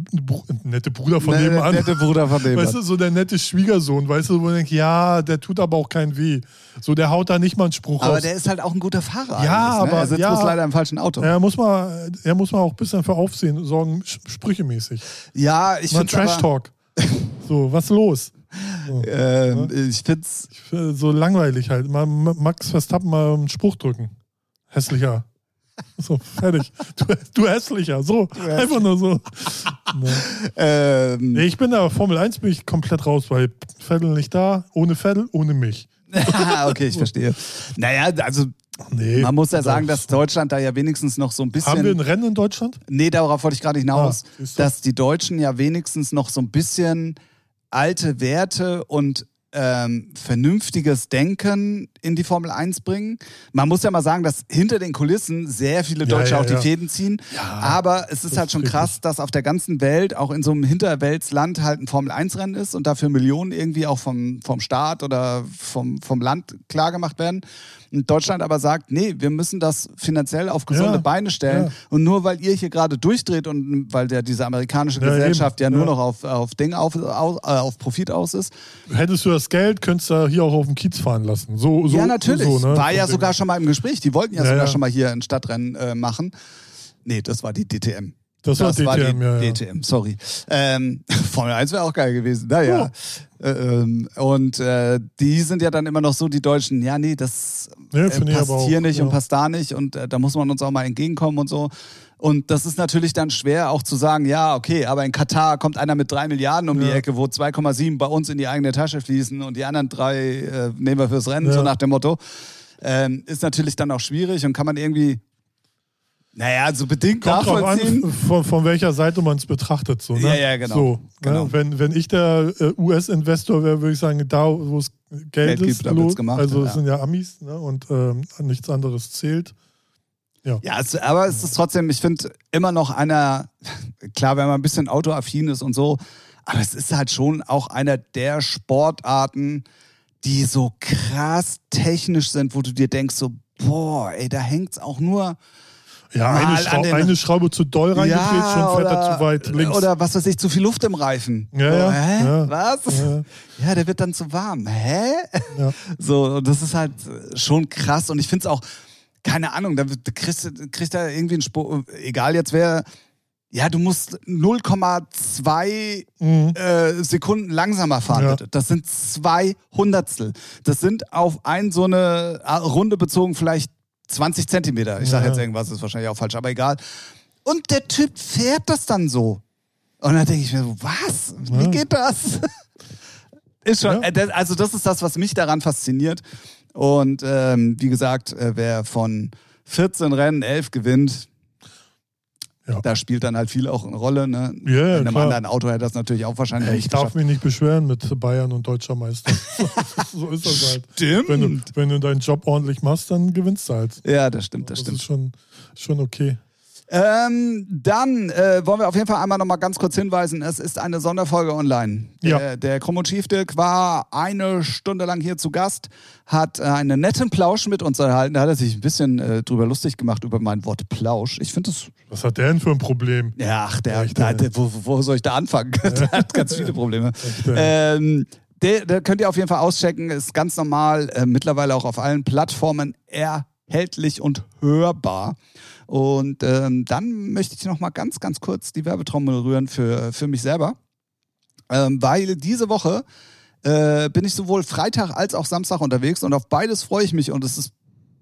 nette Bruder von Ne- nebenan. Nette Bruder von nebenan. Weißt du, so der nette Schwiegersohn, weißt du, wo man denkt, ja, der tut aber auch keinen weh. So, der haut da nicht mal einen Spruch Aber raus. der ist halt auch ein guter Fahrer. Ja, ne? aber- Er sitzt ja. bloß leider im falschen Auto. er muss mal, er muss mal auch ein bisschen für Aufsehen sorgen, sprüchemäßig. Ja, ich Mal finde Trash Talk. So, was los? So, Ähm, ich find's. ich find, so langweilig halt. Mal Ma- Max Verstappen mal einen Spruch drücken. Hässlicher. [LAUGHS] So, fertig. Du, du hässlicher. So, einfach nur so. [LAUGHS] Ähm, Nee, ich bin da, Formel 1 bin ich komplett raus, weil Vettel nicht da, ohne Vettel, ohne mich. [LAUGHS] okay, ich verstehe. Naja, also Nee. man muss ja sagen, dass Deutschland da ja wenigstens noch so ein bisschen. Haben wir ein Rennen in Deutschland? Nee, darauf wollte ich gerade hinaus, Ah, du. dass die Deutschen ja wenigstens noch so ein bisschen alte Werte und ähm, vernünftiges Denken in die Formel 1 bringen. Man muss ja mal sagen, dass hinter den Kulissen sehr viele Deutsche ja, auch die ja. Fäden ziehen. Ja, Aber es ist halt schon krass, dass auf der ganzen Welt, auch in so einem Hinterweltsland, halt ein Formel 1-Rennen ist und dafür Millionen irgendwie auch vom, vom Staat oder vom, vom Land klargemacht werden. Und Deutschland aber sagt, nee, wir müssen das finanziell auf gesunde Ja, Beine stellen. ja. Und nur weil ihr hier gerade durchdreht und weil der diese amerikanische Ja, Gesellschaft eben, ja nur noch auf, auf Ding auf, auf, äh, auf Profit aus ist. Hättest du das Geld, könntest du hier auch auf dem Kiez fahren lassen. So, so, ja, natürlich. So, ne? War ja So sogar schon mal im Gespräch. Die wollten ja, sogar schon mal hier ein Stadtrennen äh, machen. Nee, das war die DTM. Das war DTM, die ja, ja. DTM, sorry. Ähm, [LAUGHS] Formel 1 wäre auch geil gewesen. Naja. Äh, ähm, und äh, die sind ja dann immer noch so, die Deutschen, ja, nee, das Ja, äh, passt auch, hier nicht ja. und passt da nicht und äh, da muss man uns auch mal entgegenkommen und so. Und das ist natürlich dann schwer auch zu sagen, ja, okay, aber in Katar kommt einer mit drei Milliarden um die Ja. Ecke, wo 2,7 bei uns in die eigene Tasche fließen und die anderen drei äh, nehmen wir fürs Rennen, Ja. so nach dem Motto. Ähm, ist natürlich dann auch schwierig und kann man irgendwie, naja, so bedingt Kommt drauf nachvollziehen. an, von, von welcher Seite man es betrachtet. So, ne? Ja, ja, genau. So, Genau. Ne? Wenn, wenn ich der äh, US-Investor wäre, würde ich sagen, da, wo es Geld, Geld gibt, ist, los- gemacht, also ja. es sind ja Amis ne? und ähm, nichts anderes zählt. Ja, es, aber es ist trotzdem, ich finde, immer noch einer, [LAUGHS] klar, wenn man ein bisschen autoaffin ist und so, aber es ist halt schon auch einer der Sportarten, die so krass technisch sind, wo du dir denkst, so, boah, ey, da hängt's auch nur. Ja, eine, den- eine Schraube zu doll reingedreht, schon fährt er zu weit links. Oder was weiß ich, zu viel Luft im Reifen. Ja, so, ja, hä? ja. Was? Ja. Ja, der wird dann zu warm. Hä? Ja. [LAUGHS] So, das ist halt schon krass. Und ich finde es auch, keine Ahnung, da kriegst du kriegst da irgendwie einen Spur, egal jetzt wer, ja, du musst 0,2 Mhm. äh, Sekunden langsamer fahren, Ja. Das sind zwei Hundertstel. Das sind auf ein so eine äh, Runde bezogen vielleicht 20 Zentimeter. Ich sage jetzt irgendwas, ist wahrscheinlich auch falsch, aber egal. Und der Typ fährt das dann so. Und dann denke ich mir so, was? Wie geht das? [LAUGHS] ist schon, äh, also das ist das, was mich daran fasziniert. Und ähm, wie gesagt, äh, wer von 14 Rennen 11 gewinnt, Ja. da spielt dann halt viel auch eine Rolle. Ne? Ja, ja, In einem klar. anderen Auto hätte das natürlich auch wahrscheinlich Ich nicht darf geschafft. mich nicht beschweren mit Bayern und deutscher Meister. [LAUGHS] so ist das halt. Stimmt. Wenn du, wenn du deinen Job ordentlich machst, dann gewinnst du halt. Ja, das stimmt, das Das stimmt. ist schon, schon okay. Ähm, dann äh, wollen wir auf jeden Fall einmal noch mal ganz kurz hinweisen, es ist eine Sonderfolge online. Der, Ja. der Chromo Chief Dirk war eine Stunde lang hier zu Gast, hat einen netten Plausch mit uns erhalten. Da hat er sich ein bisschen äh, drüber lustig gemacht über mein Wort Plausch. Ich finde das Was hat der denn für ein Problem? Ja, ach, der, der, der, wo, wo soll ich da anfangen? [LAUGHS] der hat ganz viele Probleme. Ähm, der, der könnt ihr auf jeden Fall auschecken. Ist ganz normal, äh, mittlerweile auch auf allen Plattformen erhältlich und hörbar. Und ähm, dann möchte ich noch mal ganz, ganz kurz die Werbetrommel rühren für, für mich selber. Ähm, weil diese Woche äh, bin ich sowohl Freitag als auch Samstag unterwegs und auf beides freue ich mich und es ist,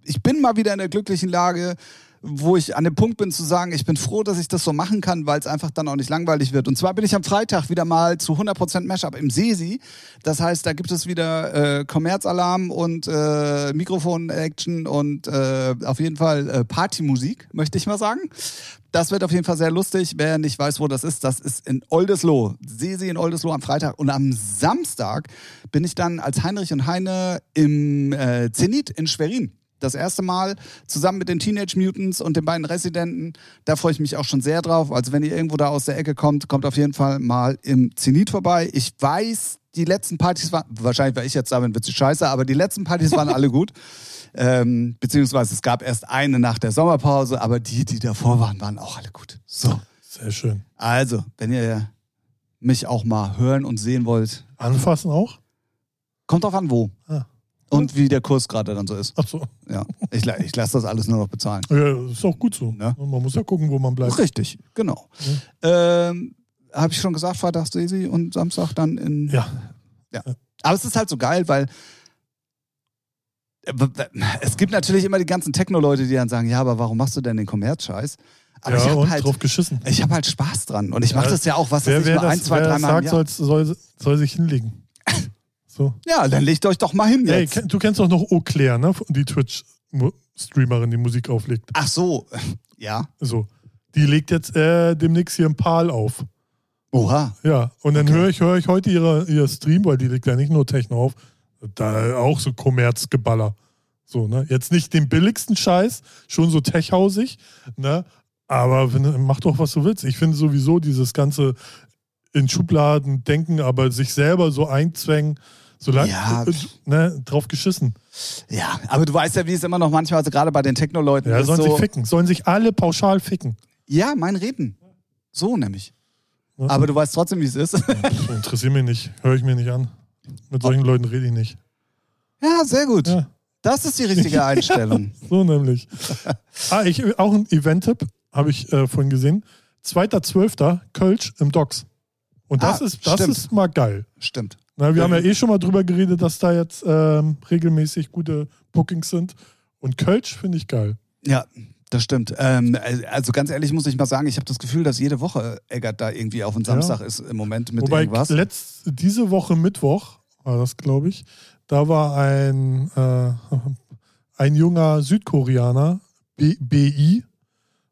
ich bin mal wieder in der glücklichen Lage, wo ich an dem Punkt bin zu sagen, ich bin froh, dass ich das so machen kann, weil es einfach dann auch nicht langweilig wird. Und zwar bin ich am Freitag wieder mal zu 100% Mashup im Sesi. Das heißt, da gibt es wieder äh, Kommerzalarm und äh, Mikrofon-Action und äh, auf jeden Fall äh, Partymusik, möchte ich mal sagen. Das wird auf jeden Fall sehr lustig. Wer nicht weiß, wo das ist, das ist in Oldesloe. Sesi in Oldesloe am Freitag. Und am Samstag bin ich dann als Heinrich und Heine im äh, Zenit in Schwerin. Das erste Mal zusammen mit den Teenage Mutants und den beiden Residenten. Da freue ich mich auch schon sehr drauf. Also wenn ihr irgendwo da aus der Ecke kommt, kommt auf jeden Fall mal im Zenit vorbei. Ich weiß, die letzten Partys waren, wahrscheinlich weil ich jetzt da bin, wird sie scheiße, aber die letzten Partys waren alle gut. [LAUGHS] Ähm, beziehungsweise es gab erst eine nach der Sommerpause, aber die, die davor waren, waren auch alle gut. So. Sehr schön. Also, wenn ihr mich auch mal hören und sehen wollt, Anfassen auch? kommt drauf an, wo. Ah. Und wie der Kurs gerade dann so ist. Ach so. Ja, ich, ich lasse das alles nur noch bezahlen. Ja, ist auch gut so. Ne? Man muss ja gucken, wo man bleibt. Richtig, genau. Ähm, Habe ich schon gesagt, Freitag Sesi und Samstag dann in. Ja. Aber es ist halt so geil, weil äh, es gibt natürlich immer die ganzen Techno-Leute, die dann sagen, ja, aber warum machst du denn den Kommerz-Scheiß? Aber ja, ich habe halt, drauf geschissen. ich hab halt Spaß dran. Und ich mache Ja, das ja auch, was Wer, ich, wer nur das ein, zwei, wer dreimal im sagt, Jahr. soll, soll, soll sich hinlegen. [LAUGHS] So. Ja, dann legt euch doch mal hin jetzt. ken- du kennst doch noch Eau Claire, ne? Die Twitch-Streamerin, die Musik auflegt. Ach so, [LAUGHS] ja. So. Die legt jetzt äh, demnächst hier im Pal auf. Oha. Ja. Und dann Okay. höre ich, höre ich heute ihre, ihr Stream, weil die legt ja nicht nur Techno auf, Da auch so Kommerzgeballer. So, ne? Jetzt nicht den billigsten Scheiß, schon so techhausig, ne? Aber wenn, mach doch, was du willst. Ich finde sowieso dieses ganze in Schubladen denken, aber sich selber so einzwängen, so lange Ja. ne, drauf geschissen. Ja, aber du weißt ja, wie es immer noch manchmal, also gerade bei den Techno-Leuten Ja, sollen so, sich ficken. Sollen sich alle pauschal ficken. Ja, mein Reden. So nämlich. Ja. Aber du weißt trotzdem, wie es ist. Pff, Interessiert mich nicht. Höre ich mir nicht an. Mit solchen Leuten rede ich nicht. ja, sehr gut. Ja, Das ist die richtige [LAUGHS] Einstellung. [LAUGHS] so nämlich. ah, ich, auch ein Event-Tipp habe ich äh, vorhin gesehen. 2.12. Kölsch im Docks. Und das, Ah, ist, das stimmt. ist mal geil. Stimmt. Na, wir haben ja eh schon mal drüber geredet, dass da jetzt ähm, regelmäßig gute Bookings sind. Und Kölsch finde ich geil. Ja, das stimmt. Ähm, also ganz ehrlich muss ich mal sagen, ich habe das Gefühl, dass jede Woche Eggert da irgendwie auf den Samstag ist im Moment mit Wobei irgendwas. letzt, diese Woche Mittwoch war das, glaube ich, da war ein, äh, [LAUGHS] ein junger Südkoreaner, B, BI,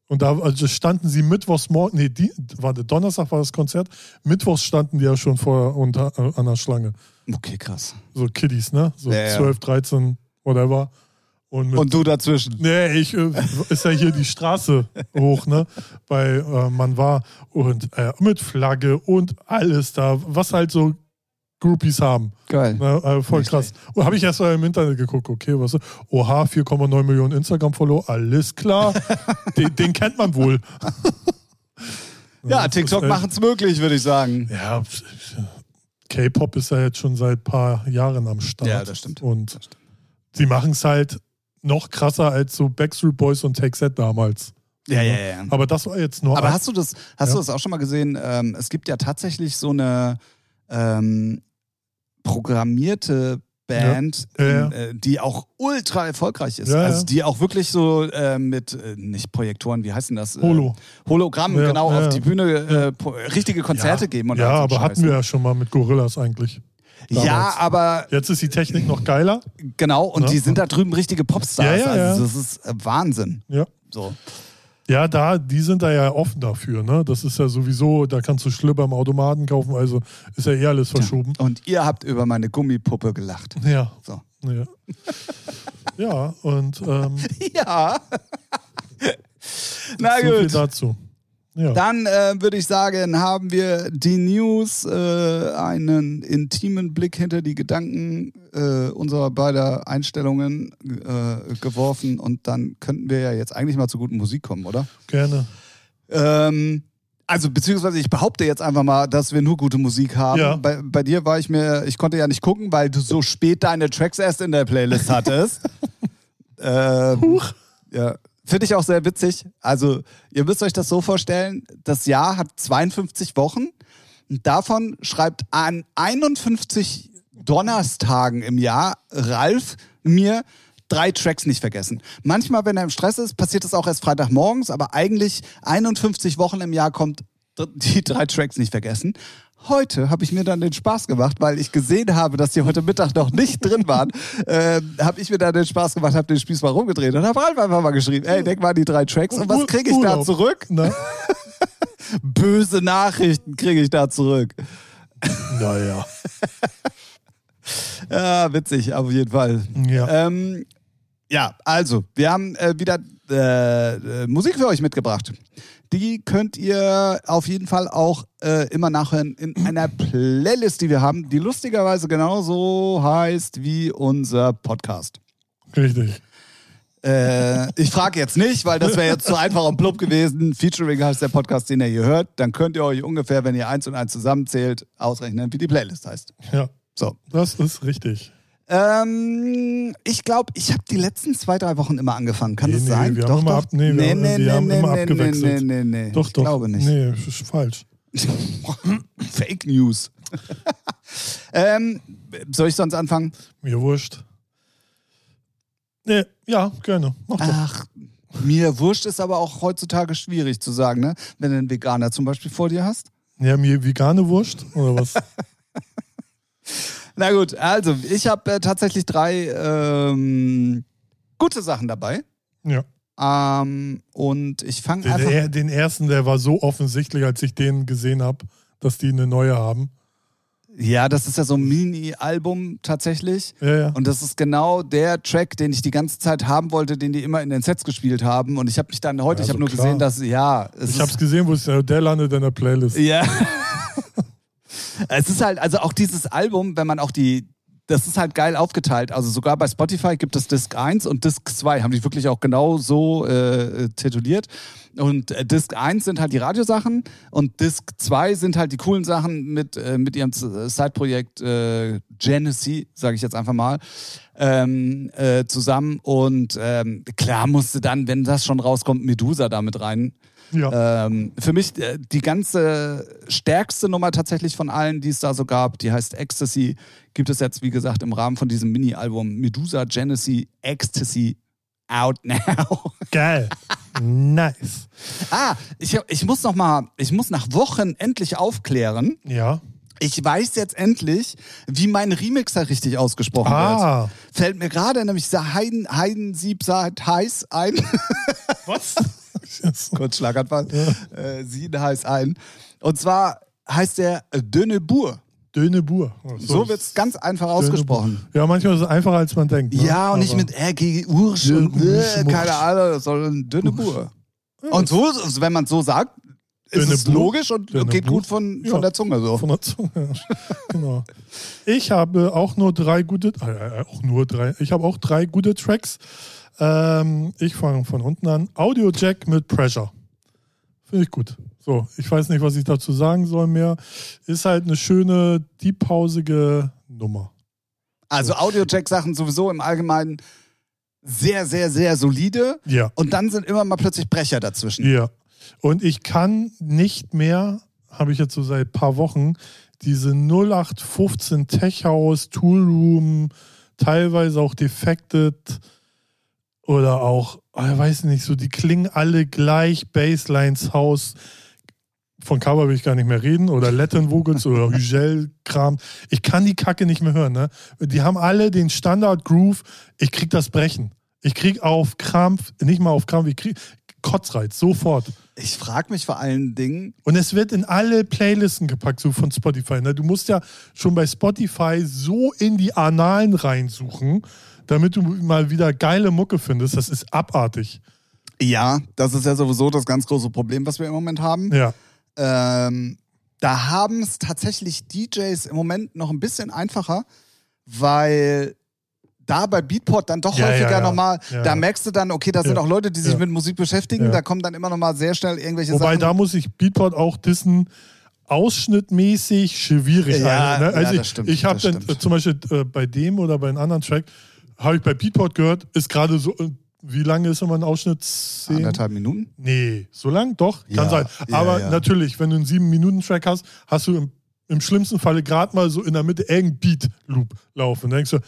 und da also standen sie mittwochs morgen, nee, die, warte, Donnerstag war das Konzert, mittwochs standen die ja schon vor unter, äh, an der Schlange. Okay, krass. So Kiddies, ne? So Ja, ja. 12, 13, whatever. Und mit Und du dazwischen. Nee, ich äh, ist ja hier die Straße hoch, ne? Bei äh, man war und äh, mit Flagge und alles da, was halt so Groupies haben. Geil. Ne? Äh, voll Nicht krass. Und habe ich erst mal im Internet geguckt, okay, was? Oha, 4,9 Millionen Instagram-Follow, alles klar. [LAUGHS] den, den kennt man wohl. Ja, TikTok halt- macht es möglich, würde ich sagen. Ja, K-Pop ist ja jetzt schon seit paar Jahren am Start. Ja, das stimmt. Und Das stimmt. sie machen es halt noch krasser als so Backstreet Boys und Take That damals. Ja, ja, ja. Aber das war jetzt nur Aber ein- hast du das, hast Ja. du das auch schon mal gesehen? Ähm, es gibt ja tatsächlich so eine ähm, programmierte Band, Ja. Ja, ja. in, äh, die auch ultra erfolgreich ist. Ja, also ja. die auch wirklich so äh, mit, äh, nicht Projektoren, wie heißen das? Äh, Holo. Hologramm, Ja, genau, ja, auf ja. die Bühne äh, richtige Konzerte ja. geben. Und ja, aber Scheiß. hatten wir ja schon mal mit Gorillas eigentlich. Ja, damals. aber Jetzt ist die Technik noch geiler. genau, und Ne? die sind da drüben richtige Popstars. Ja, ja, ja. Also das ist äh, Wahnsinn. Ja. So. Ja, da, die sind da ja offen dafür, ne? Das ist ja sowieso, da kannst du Schlüpper im Automaten kaufen, also ist ja eh alles verschoben. Und ihr habt über meine Gummipuppe gelacht. Ja. So. Ja, ja und ähm, [LAUGHS] Ja. Na so viel gut. dazu. Ja. Dann äh, würde ich sagen, haben wir die News, äh, einen intimen Blick hinter die Gedanken äh, unserer beider Einstellungen äh, geworfen und dann könnten wir ja jetzt eigentlich mal zur guten Musik kommen, oder? Gerne. Ähm, also beziehungsweise ich behaupte jetzt einfach mal, dass wir nur gute Musik haben. Ja. Bei, bei dir war ich mir, ich konnte ja nicht gucken, weil du so spät deine Tracks erst in der Playlist hattest. [LAUGHS] ähm, Huch. ja. Finde ich auch sehr witzig. Also, ihr müsst euch das so vorstellen: Das Jahr hat 52 Wochen. Und davon schreibt an 51 Donnerstagen im Jahr Ralf mir drei Tracks nicht vergessen. Manchmal, wenn er im Stress ist, passiert das auch erst Freitagmorgens, aber eigentlich 51 Wochen im Jahr kommt die drei Tracks nicht vergessen. Heute habe ich mir dann den Spaß gemacht, weil ich gesehen habe, dass die heute Mittag noch nicht drin waren. Ähm, habe ich mir dann den Spaß gemacht, habe den Spieß mal rumgedreht und habe Ralf einfach mal geschrieben, ey, denk mal an die drei Tracks und was kriege ich da zurück? Na? [LAUGHS] Böse Nachrichten kriege ich da zurück. Naja. [LAUGHS] Ja, witzig, auf jeden Fall. Ja. Ähm, ja, also, wir haben äh, wieder äh, äh, Musik für euch mitgebracht. Die könnt ihr auf jeden Fall auch äh, immer nachhören in einer Playlist, die wir haben, die lustigerweise genauso heißt wie unser Podcast. Richtig. Äh, ich frage jetzt nicht, weil das wäre jetzt zu einfach und plump gewesen. Featuring heißt der Podcast, den ihr hier hört. Dann könnt ihr euch ungefähr, wenn ihr eins und eins zusammenzählt, ausrechnen, wie die Playlist heißt. Ja, So. das ist richtig. Ähm, ich glaube, ich habe die letzten zwei, drei Wochen immer angefangen. Kann Nee, das nee, sein? wir haben immer ab- nee, wir haben- wir haben immer nee, abgewechselt. Nee, nee, nee. Doch, ich doch. glaube nicht. Nee, ist falsch. [LAUGHS] Fake News. [LAUGHS] ähm, soll ich sonst anfangen? Mir wurscht. Nee, ja, gerne. Mach doch. Ach, mir wurscht ist aber auch heutzutage schwierig zu sagen, ne? Wenn du einen Veganer zum Beispiel vor dir hast. Ja, mir vegane Wurst oder was? [LAUGHS] Na gut, also ich habe äh, tatsächlich drei ähm, gute Sachen dabei. ja. Ähm, und ich fange Den, einfach. er- den ersten, der war so offensichtlich, als ich den gesehen habe, dass die eine neue haben. Ja, das ist ja so ein Mini-Album tatsächlich. Ja, ja. Und das ist genau der Track, den ich die ganze Zeit haben wollte, den die immer in den Sets gespielt haben. Und ich habe mich dann heute, Ja, ich habe nur klar. gesehen, dass, ja, es Ich ist, hab's gesehen, wo es der landet in der Playlist. Ja. [LAUGHS] es ist halt, also auch dieses Album, wenn man auch die, das ist halt geil aufgeteilt. Also sogar bei Spotify gibt es Disc 1 und Disc 2, haben die wirklich auch genau so äh, tituliert. Und äh, Disc 1 sind halt die Radiosachen und Disc 2 sind halt die coolen Sachen mit, äh, mit ihrem Z- Side-Projekt äh, Genesee, sage ich jetzt einfach mal, ähm, äh, zusammen. Und ähm, klar musste dann, wenn das schon rauskommt, Medusa da mit rein. Ja. Ähm, für mich äh, die ganze stärkste Nummer tatsächlich von allen, die es da so gab, die heißt Ecstasy, gibt es jetzt, wie gesagt, im Rahmen von diesem Mini-Album Medusa Genesee Ecstasy Out Now. [LAUGHS] Geil. nice. ah, ich, ich muss noch mal, ich muss nach Wochen endlich aufklären. Ja. Ich weiß jetzt endlich, wie mein Remixer richtig ausgesprochen wird. Ah. Fällt mir gerade nämlich Heiden, Heidensieb heiß ein. [LAUGHS] Was? [LAUGHS] Kurz Schlaganfall. Äh, Sien heißt ein. Und zwar heißt der Dönnebour. Dönebur. So wird es ganz einfach ausgesprochen. Ja, manchmal ist es einfacher, als man denkt. Ne? Ja, und nicht Aber- mit RG Ursch und Mursch. keine Ahnung, sondern Dönnebour. Und so, also wenn man so sagt, ist es Dönnebour. logisch und geht Dönnebour. gut von, Ja. von der Zunge so. Von der Zunge. ja. [LAUGHS] genau. Ich habe auch nur drei gute, äh, äh, auch nur drei. Ich habe auch drei gute Tracks. Ähm, ich fange von unten an. Audio Jack mit Pressure. Finde ich gut. So, ich weiß nicht, was ich dazu sagen soll mehr. Ist halt eine schöne, deephausige Nummer. Also Audio-Jack-Sachen sowieso im Allgemeinen sehr, sehr, sehr solide. Ja. Und dann sind immer mal plötzlich Brecher dazwischen. Ja. Und ich kann nicht mehr, habe ich jetzt so seit ein paar Wochen, diese 0815 Tech House, Toolroom, teilweise auch Defected oder auch, ah, ich weiß nicht, so, die klingen alle gleich, Basslines House. Von Cover will ich gar nicht mehr reden oder Latin Vocals oder [LAUGHS] Hügel-Kram. Ich kann die Kacke nicht mehr hören. Ne? Die haben alle den Standard-Groove. Ich krieg das Brechen. Ich krieg auf Krampf, nicht mal auf Krampf, ich krieg Kotzreiz, sofort. Ich frage mich vor allen Dingen, Und es wird in alle Playlisten gepackt, so von Spotify. Ne? Du musst ja schon bei Spotify so in die Analen reinsuchen, damit du mal wieder geile Mucke findest. Das ist abartig. ja, das ist ja sowieso das ganz große Problem, was wir im Moment haben. Ja. Ähm, da haben es tatsächlich DJs im Moment noch ein bisschen einfacher, weil da bei Beatport dann doch Ja, häufiger ja, ja. nochmal, Ja, da merkst du dann, okay, da sind auch Leute, die sich mit Musik beschäftigen, da kommen dann immer nochmal sehr schnell irgendwelche Wobei Sachen. da muss ich Beatport auch dissen, ausschnittmäßig schwierig Ja, ein. Ne? ja, Also das ich, stimmt, ich habe das dann stimmt. zum Beispiel äh, bei dem oder bei einem anderen Track, habe ich bei Beatport gehört, ist gerade so, äh, wie lange ist immer ein Ausschnitt? Zehn? Anderthalb Minuten? Nee, so lang? Doch, kann Ja, sein. ja, Aber ja. natürlich, wenn du einen 7-Minuten-Track hast, hast du im, im schlimmsten Falle gerade mal so in der Mitte irgendein Beat-Loop laufen. Und dann denkst du,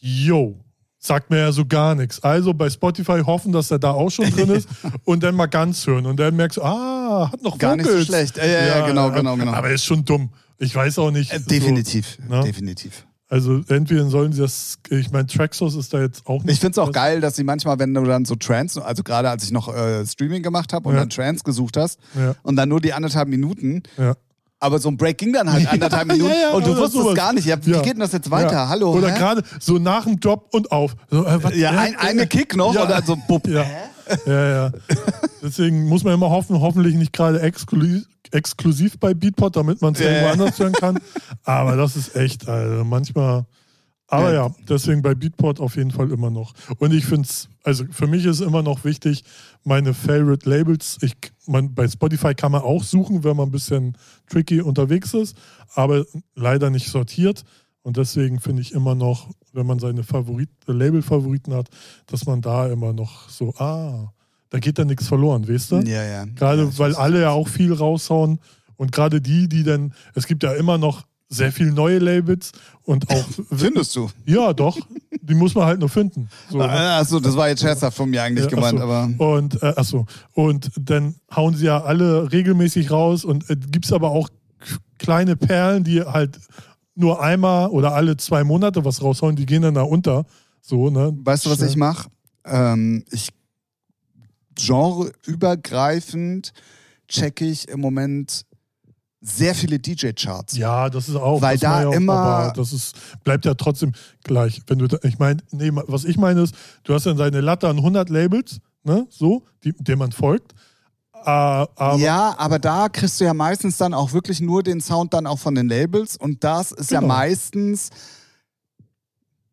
yo, sagt mir ja so gar nichts. Also bei Spotify hoffen, dass er da auch schon drin ist [LAUGHS] und dann mal ganz hören. Und dann merkst du, ah, hat noch Gar nicht so Vocals. schlecht. Ja, ja, ja, genau, genau, genau. Aber ist schon dumm. Ich weiß auch nicht. Äh, definitiv, ne? definitiv. Also entweder sollen sie das, ich meine, Traxos ist da jetzt auch nicht. Ich finde es auch geil, dass sie manchmal, wenn du dann so Trance, also gerade als ich noch äh, Streaming gemacht habe und Ja. dann Trance gesucht hast Ja, und dann nur die anderthalb Minuten, ja. aber so ein Break ging dann halt [LAUGHS] anderthalb Minuten und du wusstest sowas. gar nicht, ja, wie geht denn das jetzt weiter? Hallo? Oder hä? gerade so nach dem Drop und auf. So, äh, was- Ja, ein, eine Kick noch Ja. oder so bupp. Ja. Ja, ja. Deswegen muss man immer hoffen, hoffentlich nicht gerade exklusiv, exklusiv bei Beatport, damit man es Ja, irgendwo anders hören kann. Aber das ist echt, also manchmal. Aber Ja. ja, deswegen bei Beatport auf jeden Fall immer noch. Und ich finde es, also für mich ist immer noch wichtig, meine Favorite Labels, ich, man, bei Spotify kann man auch suchen, wenn man ein bisschen tricky unterwegs ist, aber leider nicht sortiert. Und deswegen finde ich immer noch, wenn man seine Favorit Label-Favoriten hat, dass man da immer noch so, ah, da geht dann nichts verloren, weißt du? Ja, ja. Gerade ja, weil alle ja auch viel raushauen und gerade die, die dann, es gibt ja immer noch sehr viel neue Labels und auch, [LAUGHS] Findest du? ja doch, die muss man halt nur finden. So, ne? Achso, das war jetzt scherzhaft von mir eigentlich Ja, gemeint, ach so. aber. Und äh, achso, und dann hauen sie ja alle regelmäßig raus und äh, gibt es aber auch kleine Perlen, die halt nur einmal oder alle zwei Monate was raushauen, die gehen dann da unter. So, ne? Weißt du, was Schnell. ich mache? Ähm, ich genreübergreifend checke ich im Moment sehr viele DJ-Charts. Ja, das ist auch. Weil da ja auch, immer- Aber das ist, bleibt ja trotzdem gleich. Wenn du, da- ich meine, nee, was ich meine ist, du hast dann deine Latte an 100 Labels, ne, so, die, dem man folgt. Äh, aber, ja, aber da kriegst du ja meistens dann auch wirklich nur den Sound dann auch von den Labels und das ist ja Genau. meistens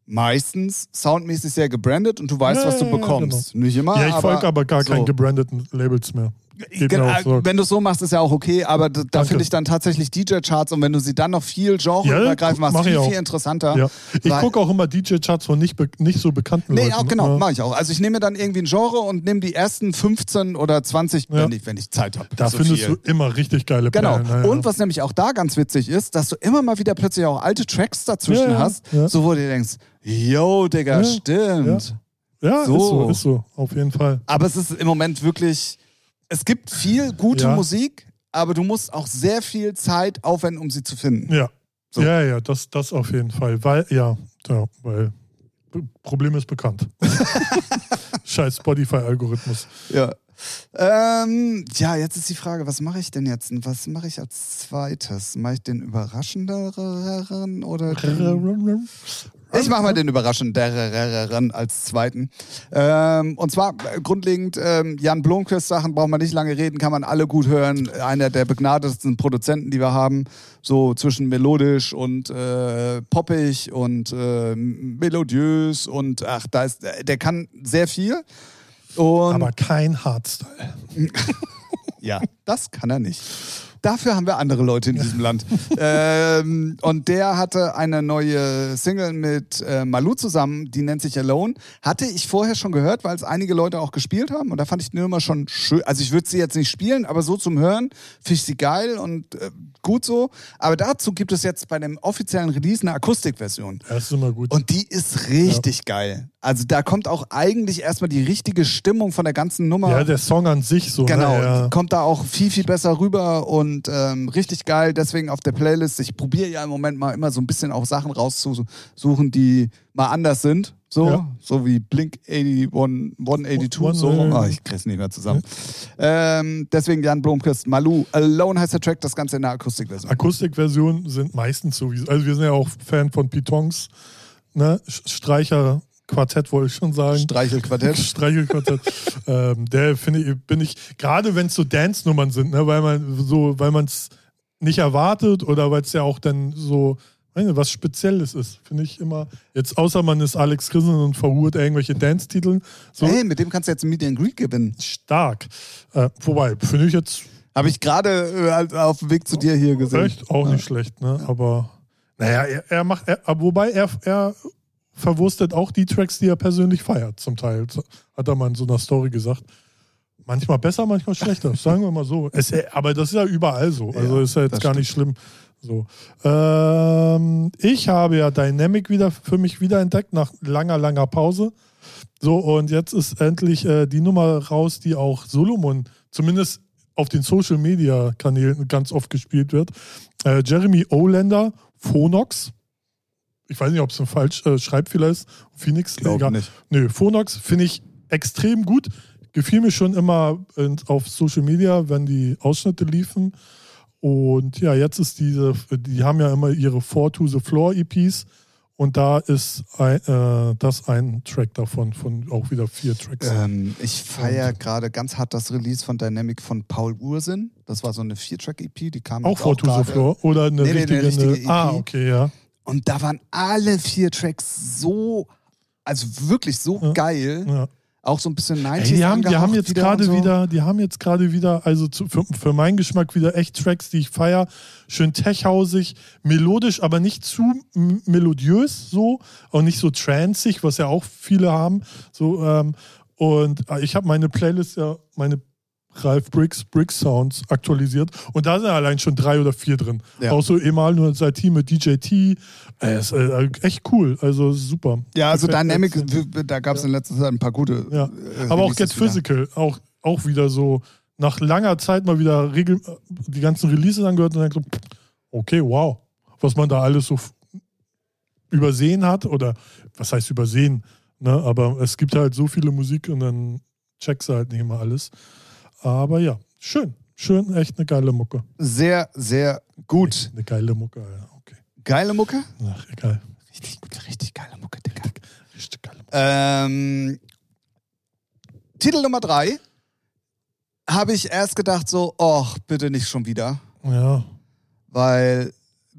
meistens soundmäßig sehr gebrandet und du weißt, Ja, was du ja, ja, bekommst. Nicht immer, ja, ich folge aber gar so. keinen gebrandeten Labels mehr. Geht Gen- mir auch äh, so. Wenn du es so machst, ist ja auch okay, aber da Danke. finde ich dann tatsächlich DJ-Charts und wenn du sie dann noch viel genreübergreifend Ja, machst, viel, viel interessanter. Ja. Ich gucke auch immer DJ-Charts von nicht, nicht so bekannten Nee, Leuten. auch genau, ne? mache ich auch. Also ich nehme dann irgendwie ein Genre und nehme die ersten 15 oder 20, Ja. wenn, ich, wenn ich Zeit habe. Da so findest viel. du immer richtig geile Genau. Perlen. Ja, ja. Und was nämlich auch da ganz witzig ist, dass du immer mal wieder plötzlich auch alte Tracks dazwischen Ja, ja, hast, ja. so wo du dir denkst, yo, Digga, Ja, stimmt. ja, so. ist so, ist so, auf jeden Fall. Aber es ist im Moment wirklich, es gibt viel gute Ja. Musik, aber du musst auch sehr viel Zeit aufwenden, um sie zu finden. Ja. So. Ja, ja, das, das auf jeden Fall. Weil, ja, ja weil Problem ist bekannt. [LAUGHS] Scheiß Spotify-Algorithmus. Ja. Ähm, ja, jetzt ist die Frage, was mache ich denn jetzt? Was mache ich als zweites? Mache ich den überraschenderen oder den Ich mache mal den überraschenderen als zweiten. Ähm, und zwar äh, grundlegend, ähm, Jan Blomqvist Sachen braucht man nicht lange reden, kann man alle gut hören. Einer der begnadetsten Produzenten, die wir haben. So zwischen melodisch und äh, poppig und äh, melodiös und ach, da ist, der kann sehr viel. Und Aber kein Hardstyle. [LAUGHS] ja, das kann er nicht. Dafür haben wir andere Leute in diesem [LAUGHS] Land. ähm, und der hatte eine neue Single mit äh, Malu zusammen, die nennt sich Alone. Hatte ich vorher schon gehört, weil es einige Leute auch gespielt haben. Und da fand ich die Nummer schon schön. Also ich würde sie jetzt nicht spielen, aber so zum Hören finde ich sie geil und äh, gut so. Aber dazu gibt es jetzt bei dem offiziellen Release eine Akustikversion. Das ist immer gut. Und die ist richtig geil. Also da kommt auch eigentlich erstmal die richtige Stimmung von der ganzen Nummer. ja, der Song an sich so. Genau, Ne? Ja. kommt da auch viel, viel besser rüber und ähm, richtig geil. Deswegen auf der Playlist. Ich probiere ja im Moment mal immer so ein bisschen auch Sachen rauszusuchen, die mal anders sind. So, Ja. so wie Blink 81, 182, One- so. Oh, ich krieg's nicht mehr zusammen. Ähm, deswegen Jan Blomqvist, Malu. Alone heißt der Track, das Ganze in der Akustikversion. Akustikversionen sind meistens so wie. Also wir sind ja auch Fan von Pitons, ne? Streicher. Quartett wollte ich schon sagen. Streichelquartett. [LAUGHS] Streichelquartett. ähm, der finde ich, bin ich, gerade wenn es so Dance-Nummern sind, ne, weil man so, weil man es nicht erwartet oder weil es ja auch dann so nicht, was Spezielles ist, finde ich immer. Jetzt außer man ist Alex Christen und verhurt irgendwelche Dance-Titeln, so Hey, mit dem kannst du jetzt ein Meet and Greet gewinnen. stark. Äh, wobei, finde ich jetzt Habe ich gerade äh, halt auf dem Weg zu dir hier gesehen. echt auch nicht schlecht, ne? Aber naja, er, er macht, er, wobei er, er verwurstet auch die Tracks, die er persönlich feiert, zum Teil. Hat er mal in so einer Story gesagt. Manchmal besser, manchmal schlechter, [LAUGHS] sagen wir mal so. Es, aber das ist ja überall so. Also Ja, ist ja jetzt gar nicht schlimm. So. Ähm, ich habe ja Dynamic wieder für mich wieder entdeckt nach langer, langer Pause. So, und jetzt ist endlich äh, die Nummer raus, die auch Solomon zumindest auf den Social Media Kanälen ganz oft gespielt wird. Äh, Jeremy Olander, Phonox. Ich weiß nicht, ob es ein falsch äh, Schreibfehler ist. Phoenix, egal. nicht. Nö, Phonox finde ich extrem gut. Gefiel mir schon immer auf Social Media, wenn die Ausschnitte liefen. Und ja, jetzt ist diese, die haben ja immer ihre Four to the Floor EPs. Und da ist ein, äh, das ein Track davon, von auch wieder vier Tracks. Ähm, ich feiere gerade ganz hart das Release von Dynamic von Paul Ursinn. Das war so eine Vier-Track-EP, die kam auch jetzt Four to the gerade. Floor oder eine Nee, nee, eine richtige. richtige EP. ah, okay, ja. Und da waren alle vier Tracks so, also wirklich so Ja. geil. ja. Auch so ein bisschen 90s Ey, die haben, die haben jetzt gerade so. wieder, die haben jetzt gerade wieder, also zu, für, für meinen Geschmack wieder echt Tracks, die ich feier. Schön techhausig, melodisch, aber nicht zu melodiös so und nicht so transig, was ja auch viele haben. So, ähm, und äh, ich habe meine Playlist ja, meine Ralph Briggs, Briggs Sounds aktualisiert und da sind allein schon drei oder vier drin. Ja. Auch so Emanuel Satie mit DJT. Äh, ist äh, echt cool, also super. Ja, also mir Dynamic, da gab es in letzter Zeit ein paar gute. Ja. äh, Aber auch Get wieder. Physical, auch, auch wieder so nach langer Zeit mal wieder regel, die ganzen Releases angehört und dann so, okay, wow, was man da alles so übersehen hat oder was heißt übersehen, ne? aber es gibt halt so viele Musik und dann checkst du halt nicht immer alles. Aber ja, schön. schön, echt eine geile Mucke. Sehr, sehr gut. Eine geile Mucke, ja, okay. Geile Mucke? Ach, egal. Richtig, richtig geile Mucke, Digga. Richtig geile Mucke. Ähm, Titel Nummer drei habe ich erst gedacht so, oh, bitte nicht schon wieder. Ja, Weil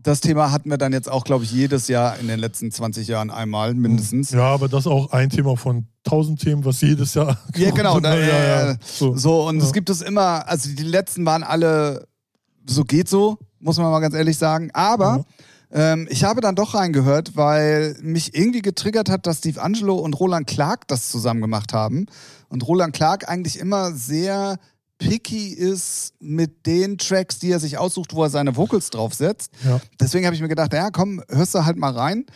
das Thema hatten wir dann jetzt auch, glaube ich, jedes Jahr in den letzten 20 Jahren einmal mindestens. ja, aber das ist auch ein Thema von tausend Themen, was jedes Jahr. [LAUGHS] Ja, genau. Da, ja, ja, ja. So, So. und es gibt es immer, also die letzten waren alle, so geht so, muss man mal ganz ehrlich sagen. Aber ähm, ich habe dann doch reingehört, weil mich irgendwie getriggert hat, dass Steve Angelo und Roland Clark das zusammen gemacht haben. Und Roland Clark eigentlich immer sehr picky ist mit den Tracks, die er sich aussucht, wo er seine Vocals draufsetzt. Ja. Deswegen habe ich mir gedacht, ja, komm, hörst du halt mal rein.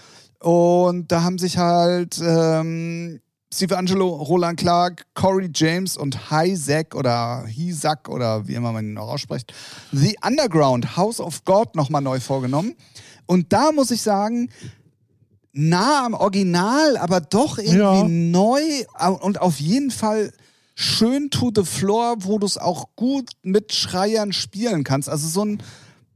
Und da haben sich halt ähm, Steve Angelo, Roland Clark, Corey James und Hyzak oder Hizak oder wie immer man ihn noch ausspricht, The Underground, House of God nochmal neu vorgenommen. Und da muss ich sagen, nah am Original, aber doch irgendwie Ja. neu und auf jeden Fall schön to the floor, wo du es auch gut mit Schreiern spielen kannst. Also so ein,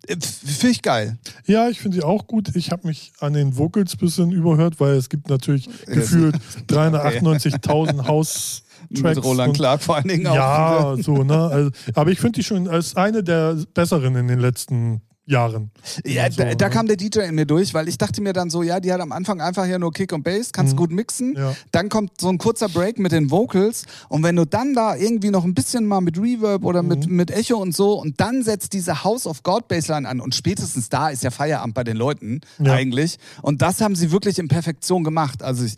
äh, finde ich geil. Ja, ich finde die auch gut. Ich habe mich an den Vocals ein bisschen überhört, weil es gibt natürlich gefühlt [LAUGHS] 398.000 House-Tracks. mit Roland Clark vor allen Dingen auch. Ja, so, ne? Also, aber ich finde die schon als eine der besseren in den letzten Jahren. Ja, so, da, da ne? kam der DJ in mir durch, weil ich dachte mir dann so, ja, die hat am Anfang einfach ja nur Kick und Bass, kannst gut mixen. Mhm. Ja. Dann kommt so ein kurzer Break mit den Vocals und wenn du dann da irgendwie noch ein bisschen mal mit Reverb oder mit, Mhm. mit Echo und so und dann setzt diese House of God Bassline an und spätestens da ist ja Feierabend bei den Leuten Ja. eigentlich und das haben sie wirklich in Perfektion gemacht. Also ich,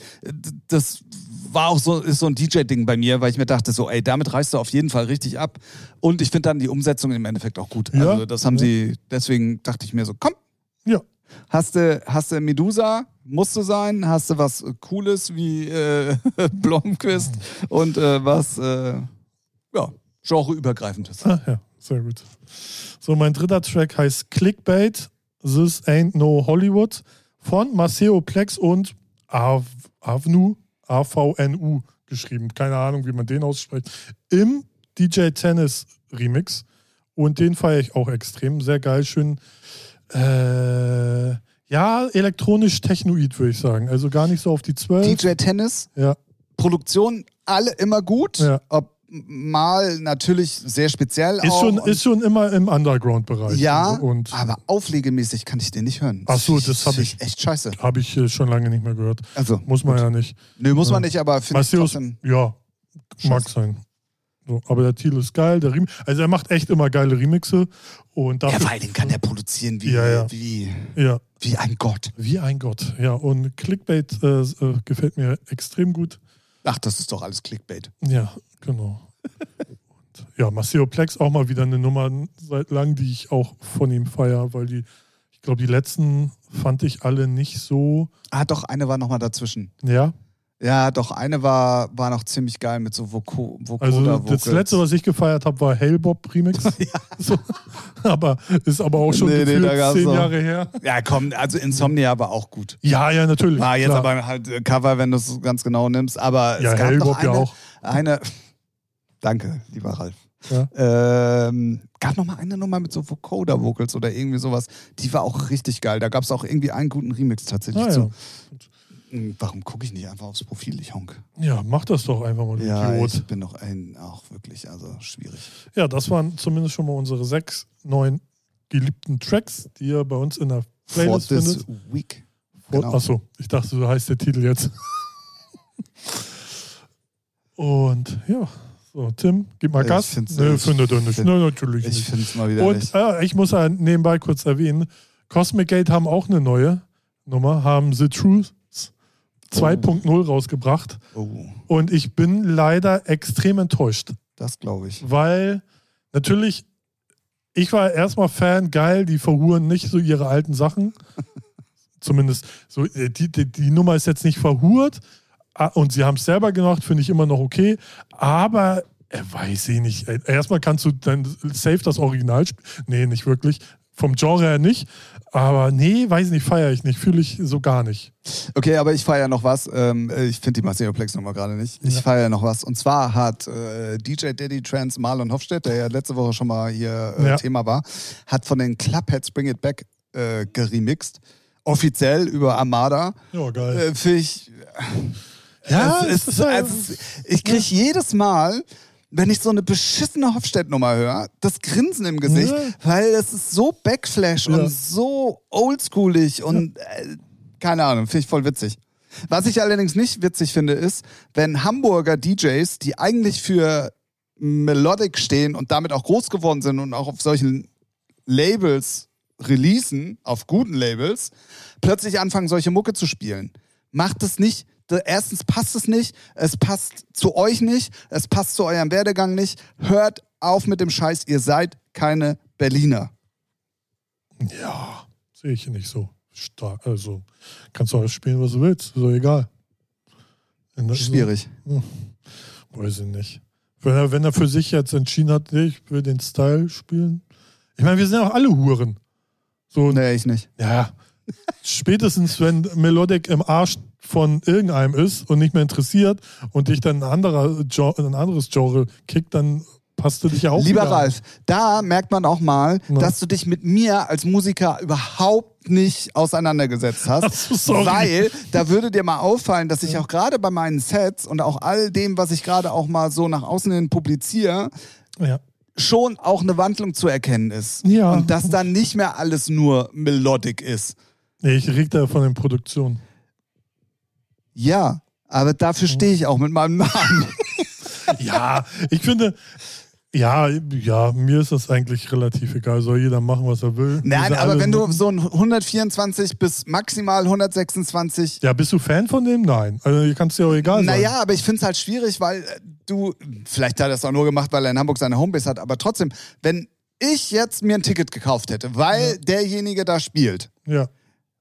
das war auch so, ist so ein DJ-Ding bei mir, weil ich mir dachte so, ey, damit reißt du auf jeden Fall richtig ab und ich finde dann die Umsetzung im Endeffekt auch gut. Ja. Also das haben Ja. sie, deswegen dachte ich mir so, komm, Ja. Hast du, hast du Medusa, musst du sein, hast du was Cooles wie äh, [LAUGHS] Blomquist und äh, was, äh, ja, genreübergreifendes. Ah, ja, sehr gut. So, mein dritter Track heißt Clickbait, This Ain't No Hollywood von Maceo Plex und Av Avnu, A-V-N-U geschrieben. Keine Ahnung, wie man den ausspricht. Im DJ Tennis Remix. Und den feiere ich auch extrem. Sehr geil, schön. Äh, ja, elektronisch technoid, würde ich sagen. Also gar nicht so auf die 12. DJ Tennis, Ja, Produktion, alle immer gut. Ja. Ob mal natürlich sehr speziell ist auch. schon, ist schon immer im Underground-Bereich. ja, und aber auflegemäßig kann ich den nicht hören. Ach so, das hab find ich- Echt scheiße. habe ich äh, schon lange nicht mehr gehört. Also, Muss man gut. ja nicht. Nö, muss man Ja. nicht, aber finde ich trotzdem. ja, mag Scheiße. sein. So, aber der Thiel ist geil. Der Rem also er macht echt immer geile Remixe. Und Ja, dafür, vor allen Dingen kann der produzieren wie, Ja, ja. wie, ja, wie ein Gott. wie ein Gott. Ja, und Clickbait äh, äh, gefällt mir extrem gut. Ach, das ist doch alles Clickbait. Ja, genau. und, ja, Maceo Plex auch mal wieder eine Nummer seit langem, die ich auch von ihm feiere, weil die, ich glaube, die letzten fand ich alle nicht so. Ah, doch, eine war nochmal dazwischen. Ja, Ja, doch, eine war, war noch ziemlich geil mit so Voco Also Vocoder das Vocals. letzte, was ich gefeiert habe, war Hellbob Remix. [LAUGHS] so, aber ist aber auch schon Nee, nee, zehn noch- Jahre her. Ja, komm, also Insomnia war auch gut. Ja, ja, natürlich. War jetzt klar. aber halt äh, Cover, wenn du es ganz genau nimmst. Aber Ja, es gab Hellbob noch eine, ja auch. eine. Danke, lieber Ralf. Ja. Ähm, gab noch mal eine Nummer mit so Vocoder Vocals oder irgendwie sowas. Die war auch richtig geil. Da gab es auch irgendwie einen guten Remix tatsächlich Ah, zu. Hm, Warum gucke ich nicht einfach aufs Profil, ich honk? ja, mach das doch einfach mal, du Ja, Idiot. ich bin doch ein, auch wirklich, also schwierig. Ja, das waren zumindest schon mal unsere sechs neuen geliebten Tracks, die ihr bei uns in der For Playlist this findet. week. Vor- genau. Achso, ich dachte, so heißt der Titel jetzt. Und ja, so, Tim, gib mal Ich Gas. find's- Nö, ich findet er nicht. find- Nö, natürlich Ich nicht. finde es mal wieder Und nicht. äh, ich muss ja nebenbei kurz erwähnen, Cosmic Gate haben auch eine neue Nummer, haben The Truth 2.0 rausgebracht. Oh, Und ich bin leider extrem enttäuscht, das glaube ich. weil natürlich, ich war erstmal Fan, geil, die verhuren nicht so ihre alten Sachen. [LAUGHS] Zumindest so, äh, die, die, die Nummer ist jetzt nicht verhurt ah, und sie haben es selber gemacht, finde ich immer noch okay. Aber äh, weiß ich nicht. Äh, Erstmal kannst du dann safe das Original spielen. Nee, nicht wirklich. vom Genre her nicht. Aber nee, weiß nicht, feiere ich nicht, fühle ich so gar nicht. Okay, aber ich feiere noch was. Ähm, ich finde die Maceo-Plex-Nummer gerade nicht. Ich Ja. feiere noch was. Und zwar hat äh, DJ Daddy Trans Marlon Hofstedt, der ja letzte Woche schon mal hier äh, Ja. Thema war, hat von den Clubheads Bring It Back äh, geremixed. Offiziell über Armada. Ja, geil. Äh, Finde ich. Ja, es es ist, also, ich kriege jedes Mal, wenn ich so eine beschissene Hofstedt-Nummer höre, das Grinsen im Gesicht, Ja. weil es ist so Backflash Ja. und so oldschoolig und äh, keine Ahnung, finde ich voll witzig. Was ich allerdings nicht witzig finde, ist, wenn Hamburger DJs, die eigentlich für Melodic stehen und damit auch groß geworden sind und auch auf solchen Labels releasen, auf guten Labels, plötzlich anfangen, solche Mucke zu spielen. Macht es nicht. Erstens passt es nicht, es passt zu euch nicht, es passt zu eurem Werdegang nicht. Hört auf mit dem Scheiß, ihr seid keine Berliner. Ja, sehe ich nicht so stark. Also kannst du alles spielen, was du willst. Ist doch egal. In der- Schwierig. Weiß ich nicht. Wenn er, wenn er für sich jetzt entschieden hat, nee, ich will den Style spielen. Ich meine, wir sind ja auch alle Huren. So, Nee, ich nicht. ja. Spätestens, wenn Melodic im Arsch von irgendeinem ist und nicht mehr interessiert und dich dann ein, anderer, ein anderes Genre kickt, dann passt du dich ja auch Lieber. Ralf, da merkt man auch mal, Ja. dass du dich mit mir als Musiker überhaupt nicht auseinandergesetzt hast. Ach so, sorry. Weil da würde dir mal auffallen, dass ich auch gerade bei meinen Sets und auch all dem, was ich gerade auch mal so nach außen hin publiziere, Ja. schon auch eine Wandlung zu erkennen ist. Ja. Und dass dann nicht mehr alles nur Melodic ist. Nee, ich reg da von den Produktionen. Ja, aber dafür stehe ich auch mit meinem Namen. [LAUGHS] Ja, ich finde, ja, ja, mir ist das eigentlich relativ egal. Soll jeder machen, was er will. Nein, sind aber wenn du so ein 124 bis maximal 126 Ja, bist du Fan von dem? Nein. Also, dir kann es dir auch egal sein. Naja, aber ich finde es halt schwierig, weil äh, du, vielleicht hat er es auch nur gemacht, weil er in Hamburg seine Homebase hat, aber trotzdem, wenn ich jetzt mir ein Ticket gekauft hätte, weil derjenige da spielt Ja.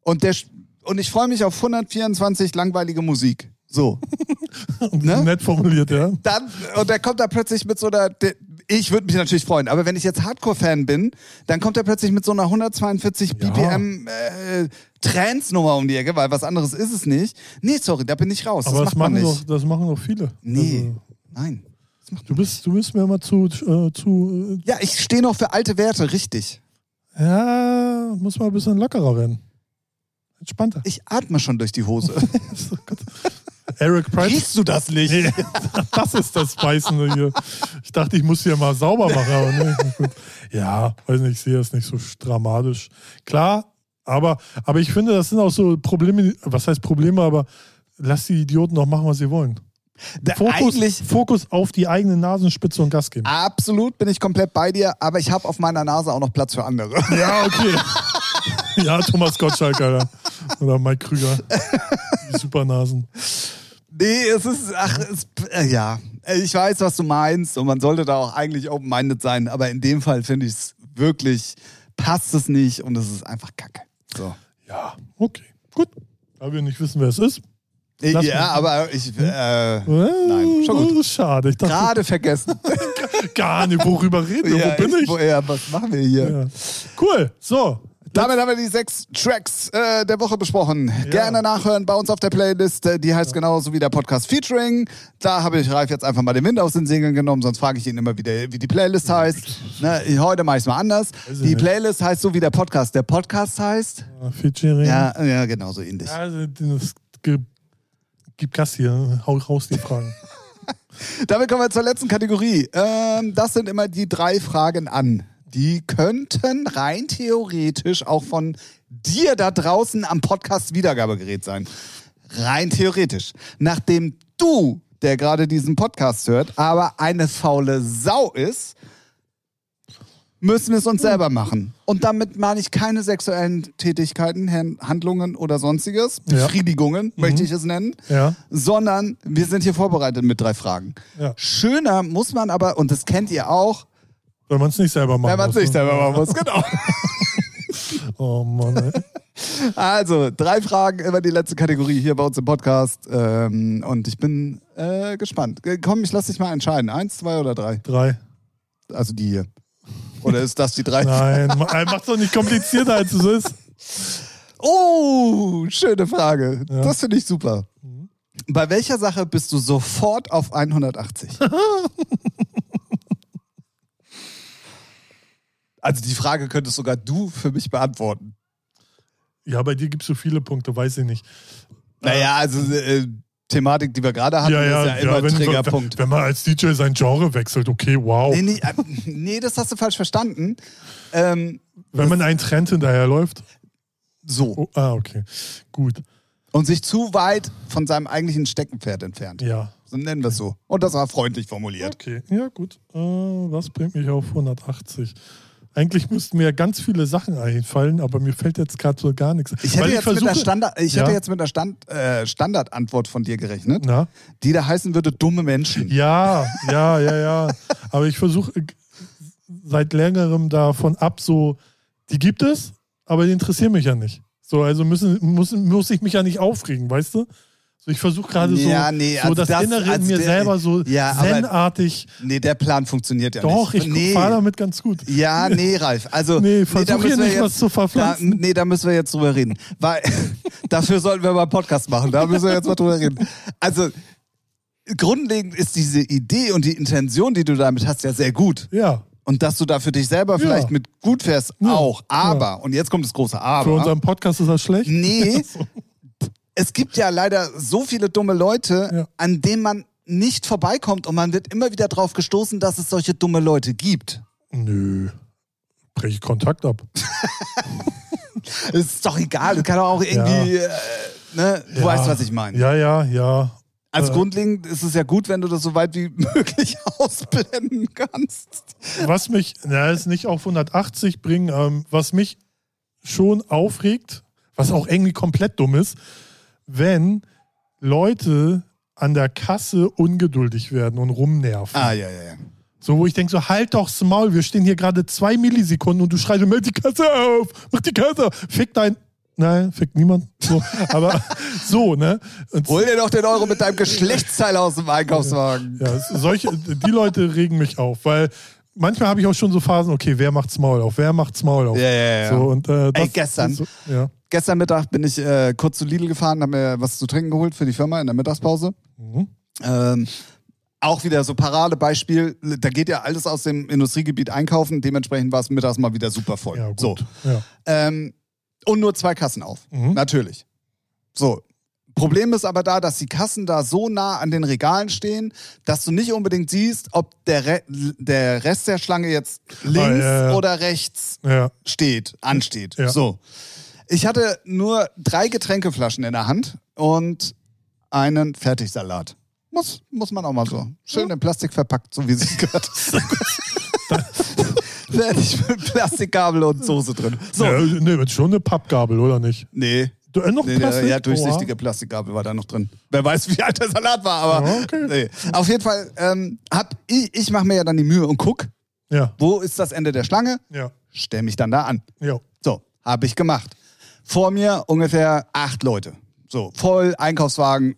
Und, der, und ich freue mich auf 124 langweilige Musik, so, [LAUGHS] Ne? Nett formuliert, ja. dann, und der kommt da plötzlich mit so einer, der, ich würde mich natürlich freuen, aber wenn ich jetzt Hardcore-Fan bin, dann kommt er plötzlich mit so einer 142 Ja. BPM äh, Trance-Nummer um die Ecke, weil was anderes ist es nicht. Nee, sorry, da bin ich raus. Aber das das, machen doch, das machen doch viele. Nee, Also, nein. Du, bist, du bist mir immer zu, äh, zu Ja, ich stehe noch für alte Werte, richtig. äh, ja, muss mal ein bisschen lockerer werden. Entspannter. Ich atme schon durch die Hose. [LAUGHS] Oh. Eric Price. Riechst du das nicht? Nee, das ist das Beißende hier. Ich dachte, ich muss hier mal sauber machen, aber nee. Gut. Ja, weiß nicht, ich sehe das nicht so dramatisch. Klar, aber, aber ich finde, das sind auch so Probleme, was heißt Probleme, aber lass die Idioten doch machen, was sie wollen. Da, Fokus, eigentlich, Fokus auf die eigene Nasenspitze und Gas geben. absolut bin ich komplett bei dir, aber ich habe auf meiner Nase auch noch Platz für andere. Ja, okay. [LAUGHS] [LAUGHS] ja, Thomas Gottschalk, Alter. Oder Mike Krüger. Die Supernasen. Nee, es ist, ach, es, äh, ja. Ich weiß, was du meinst und man sollte da auch eigentlich open-minded sein, aber in dem Fall finde ich es wirklich, passt es nicht und es ist einfach kacke. So. Ja, okay. Gut. Da wir nicht wissen, wer es ist. Lass ja, mal. aber ich, äh, Äh, Nein, schon gut. äh, Schade. Ich dachte gerade vergessen. [LAUGHS] gar nicht, worüber reden wir? ja, Wo bin ich? Wo, ja, was machen wir hier? Ja. Cool. So. Damit haben wir die sechs Tracks äh, der Woche besprochen. Gerne nachhören bei uns auf der Playlist. Äh, Die heißt genauso wie der Podcast Featuring. Da habe ich Ralf jetzt einfach mal den Wind aus den Segeln genommen, sonst frage ich ihn immer, wie, der, wie die Playlist heißt. Ne, heute mache ich es mal anders. Die. Playlist heißt so wie der Podcast. Der Podcast heißt. Featuring. Ja, ja genau so ähnlich. Also, das ge- gib Gas hier. Hau raus die Fragen. [LAUGHS] Damit kommen wir zur letzten Kategorie. Ähm, das sind immer die drei Fragen an. Die könnten rein theoretisch auch von dir da draußen am Podcast Wiedergabegerät sein. Rein theoretisch. Nachdem du, der gerade diesen Podcast hört, aber eine faule Sau ist, müssen wir es uns selber machen. Und damit meine ich keine sexuellen Tätigkeiten, Handlungen oder sonstiges, Ja. Befriedigungen möchte ich es nennen, Ja. sondern wir sind hier vorbereitet mit drei Fragen. Ja. Schöner muss man aber, und das kennt ihr auch, Wenn man es nicht selber machen wenn man es muss, nicht ne? selber machen muss. Genau. [LAUGHS] Oh Mann, ey. Also, drei Fragen über die letzte Kategorie hier bei uns im Podcast. Ähm, und ich bin äh, gespannt. Äh, Komm, ich lass dich mal entscheiden. Eins, zwei oder drei? Drei. Also die hier. Oder ist das die drei? [LAUGHS] Nein, ma- mach's doch nicht komplizierter, als es ist. Oh, schöne Frage. Ja. Das finde ich super. Bei welcher Sache bist du sofort auf 180? [LAUGHS] also die Frage könntest sogar du für mich beantworten. Ja, bei dir gibt's so viele Punkte, weiß ich nicht. Naja, also äh, Thematik, die wir gerade hatten, ist ja immer ein wenn, Triggerpunkt. wenn, wenn man als DJ sein Genre wechselt, okay, wow. Nee, nee, äh, nee, das hast du falsch verstanden. Ähm, Wenn man einen Trend hinterherläuft. so. Oh, ah, okay. Gut. Und sich zu weit von seinem eigentlichen Steckenpferd entfernt. Ja. So nennen wir es so. Und das war freundlich formuliert. Okay. Ja, gut. Äh, was bringt mich auf 180? Eigentlich müssten mir ganz viele Sachen einfallen, aber mir fällt jetzt gerade so gar nichts. Ich hätte, Weil jetzt, mit der versuche- Standard, ich Ja. hätte jetzt mit der Stand, äh, Standardantwort von dir gerechnet, Na? die da heißen würde dumme Menschen. Ja, ja, ja, ja. Aber ich versuche äh, seit längerem davon ab, so, die gibt es, aber die interessieren mich ja nicht. So, also müssen, muss, muss ich mich ja nicht aufregen, weißt du? So, ich versuche gerade so, Ja, nee, so also das, das- Innere in also mir der- selber so Ja, zen-artig. Nee, der Plan funktioniert ja Doch, nicht. ich nee. fahre damit ganz gut. Ja, nee, Ralf. Also, Nee, da versuch hier müssen wir nicht was zu Da, verpflanzen. nee, da müssen wir jetzt drüber reden. Weil [LAUGHS] dafür sollten wir mal einen Podcast machen. Da müssen wir jetzt mal drüber reden. Also, grundlegend ist diese Idee und die Intention, die du damit hast, ja sehr gut. Ja, Und dass du da für dich selber vielleicht mit gut fährst, Ja, auch. Aber, und jetzt kommt das große für Aber. unseren Podcast ist das schlecht. Nee, [LAUGHS] es gibt ja leider so viele dumme Leute, Ja. an denen man nicht vorbeikommt und man wird immer wieder drauf gestoßen, dass es solche dumme Leute gibt. Nö. Breche ich Kontakt ab. [LAUGHS] Ist doch egal, das kann doch auch irgendwie, äh, ne? du Ja. weißt, was ich meine. Ja, ja, ja. Als Äh. grundlegend ist es ja gut, wenn du das so weit wie [LAUGHS] möglich ausblenden kannst. Was mich, na, ist nicht auf 180 bringen, ähm, was mich schon aufregt, was auch irgendwie komplett dumm ist, wenn Leute an der Kasse ungeduldig werden und rumnerven. Ah, ja, ja, ja. So, wo ich denke, so halt doch's Maul, wir stehen hier gerade zwei Millisekunden und du schreist, mach die Kasse auf, mach die Kasse auf, fick dein. Nein, fick niemand. So, [LAUGHS] aber so, ne? Und Hol dir doch den Euro mit deinem Geschlechtsteil aus dem Einkaufswagen. Ja, solche, die Leute regen mich auf, weil manchmal habe ich auch schon so Phasen, okay, wer macht's Maul auf, wer macht's Maul auf. Ja, ja, ja. So, und, äh, Ey, gestern. So, ja. Gestern Mittag bin ich äh, kurz zu Lidl gefahren, habe mir was zu trinken geholt für die Firma in der Mittagspause. Mhm. Ähm, auch wieder so Paradebeispiel, da geht ja alles aus dem Industriegebiet einkaufen, dementsprechend war es mittags mal wieder super voll. ja, gut. So. Ja. Ähm, und nur zwei Kassen auf. Mhm. Natürlich. So. Problem ist aber da, dass die Kassen da so nah an den Regalen stehen, dass du nicht unbedingt siehst, ob der, Re der Rest der Schlange jetzt links Ah, ja, ja. oder rechts ja. steht, ansteht. So. Ich hatte nur drei Getränkeflaschen in der Hand und einen Fertigsalat. Muss, muss man auch mal so. Schön in Plastik verpackt, so wie es gehört. [LAUGHS] Fertig mit Plastikgabel und Soße drin. So. Ja, nee, wird schon eine Pappgabel, oder nicht? Nee. Du, äh, noch Nee, Plastik? ja, durchsichtige. Plastikgabel war da noch drin. Wer weiß, wie alt der Salat war, aber Ja, okay. nee. auf jeden Fall ähm, hab ich, ich mache mir ja dann die Mühe und guck, Ja, wo ist das Ende der Schlange, ja, stell mich dann da an. ja. So, habe ich gemacht. Vor mir ungefähr acht Leute. So, voll Einkaufswagen.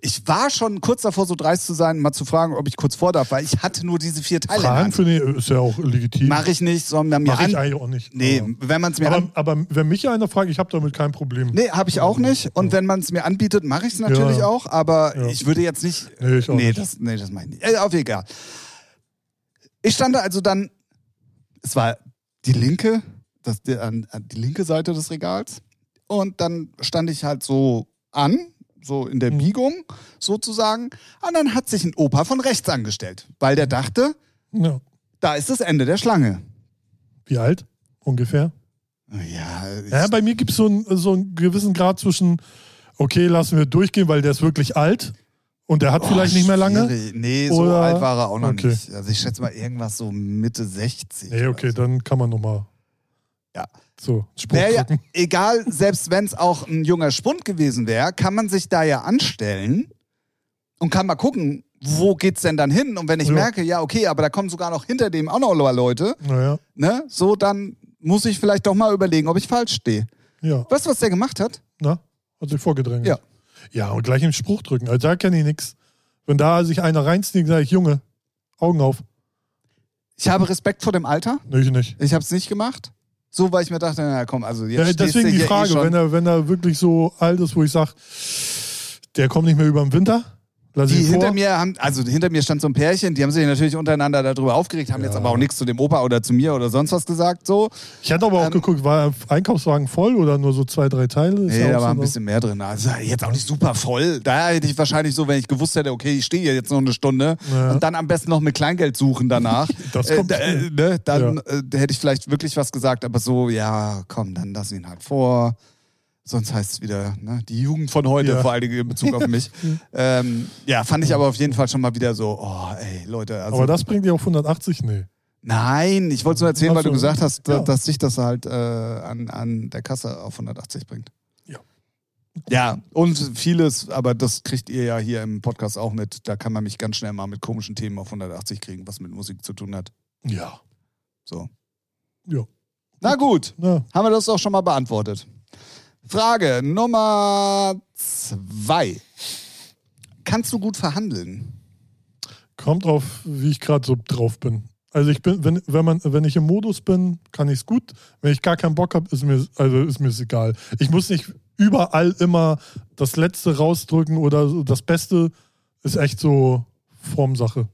Ich war schon kurz davor, so dreist zu sein, mal zu fragen, ob ich kurz vor darf, weil ich hatte nur diese vier Teile Fragen für die ist ja auch legitim. Mache ich nicht, sondern mir Mach ich eigentlich auch nicht. Nee, wenn man es mir aber, aber wenn mich einer fragt, ich habe damit kein Problem. Nee, habe ich auch nicht. Und wenn man es mir anbietet, mache ich es natürlich Ja. auch. Aber Ja. ich würde jetzt nicht. Nee, ich auch nee, nicht. das, nee, das meine ich nicht. Äh, auf egal. Ich stand da also dann. Es war die linke, das, die, an, an die linke Seite des Regals. Und dann stand ich halt so an, so in der Mhm. Biegung sozusagen. Und dann hat sich ein Opa von rechts angestellt, weil der dachte, Ja. da ist das Ende der Schlange. Wie alt? Ungefähr? Ja, Ja, bei mir gibt es so, einen- so einen gewissen Grad zwischen, okay, lassen wir durchgehen, weil der ist wirklich alt und der hat Oh, vielleicht nicht mehr lange. Nee, so Oder- alt war er auch noch Okay. nicht. Also ich schätze mal irgendwas so Mitte 60. Nee, okay, so. dann kann man nochmal Ja. So Spruch Naja, egal, selbst wenn es auch ein junger Spund gewesen wäre, kann man sich da ja anstellen und kann mal gucken, wo geht's denn dann hin? Und wenn ich Ja. merke, ja, okay, aber da kommen sogar noch hinter dem auch noch Leute, Naja, ne? So, dann muss ich vielleicht doch mal überlegen, ob ich falsch stehe. ja. Weißt du, was der gemacht hat? Na, hat sich vorgedrängt. Ja. Ja, und gleich im Spruch drücken. Also da kenne ich nichts. Wenn da sich einer reinsneakt, sage ich, Junge, Augen auf. Ich habe Respekt vor dem Alter. Nee, ich nicht. Ich habe es nicht gemacht. So, weil ich mir dachte, na komm, also jetzt Ja, deswegen die hier Frage, eh wenn er, wenn er wirklich so alt ist, wo ich sage, der kommt nicht mehr über den Winter, lass Die hinter mir haben, also hinter mir stand so ein Pärchen, die haben sich natürlich untereinander darüber aufgeregt, haben jetzt aber auch nichts zu dem Opa oder zu mir oder sonst was gesagt, so. Ich hatte aber auch Ähm, geguckt, war der Einkaufswagen voll oder nur so zwei, drei Teile? Ist Nee, ja da auch war so ein bisschen mehr drin. Also jetzt auch nicht super voll. Da hätte ich wahrscheinlich so, wenn ich gewusst hätte, okay, ich stehe hier jetzt noch eine Stunde Ja. und dann am besten noch mit Kleingeld suchen danach. [LAUGHS] Das äh, kommt da, äh, ne, dann Ja. äh, hätte ich vielleicht wirklich was gesagt, aber so, ja, komm, dann lass ihn halt vor. Sonst heißt es wieder, ne, die Jugend von heute, Ja. vor allen Dingen in Bezug auf mich. [LAUGHS] ähm, ja, fand ich aber auf jeden Fall schon mal wieder so, oh, ey, Leute. Also, aber das bringt dir auf 180? Nee. nein, ich wollte es nur erzählen, Ach weil du gesagt hast, Ja. dass sich das halt äh, an, an der Kasse auf 180 bringt. Ja. Ja, und vieles, aber das kriegt ihr ja hier im Podcast auch mit. Da kann man mich ganz schnell mal mit komischen Themen auf 180 kriegen, was mit Musik zu tun hat. Ja. So. Ja. Na gut, Na, haben wir das doch schon mal beantwortet. Frage Nummer zwei. Kannst du gut verhandeln? kommt auf, wie ich gerade so drauf bin. Also ich bin, wenn, wenn man, wenn ich im Modus bin, kann ich es gut. Wenn ich gar keinen Bock habe, ist mir, also ist mir es egal. Ich muss nicht überall immer das Letzte rausdrücken oder das Beste ist echt so Formsache.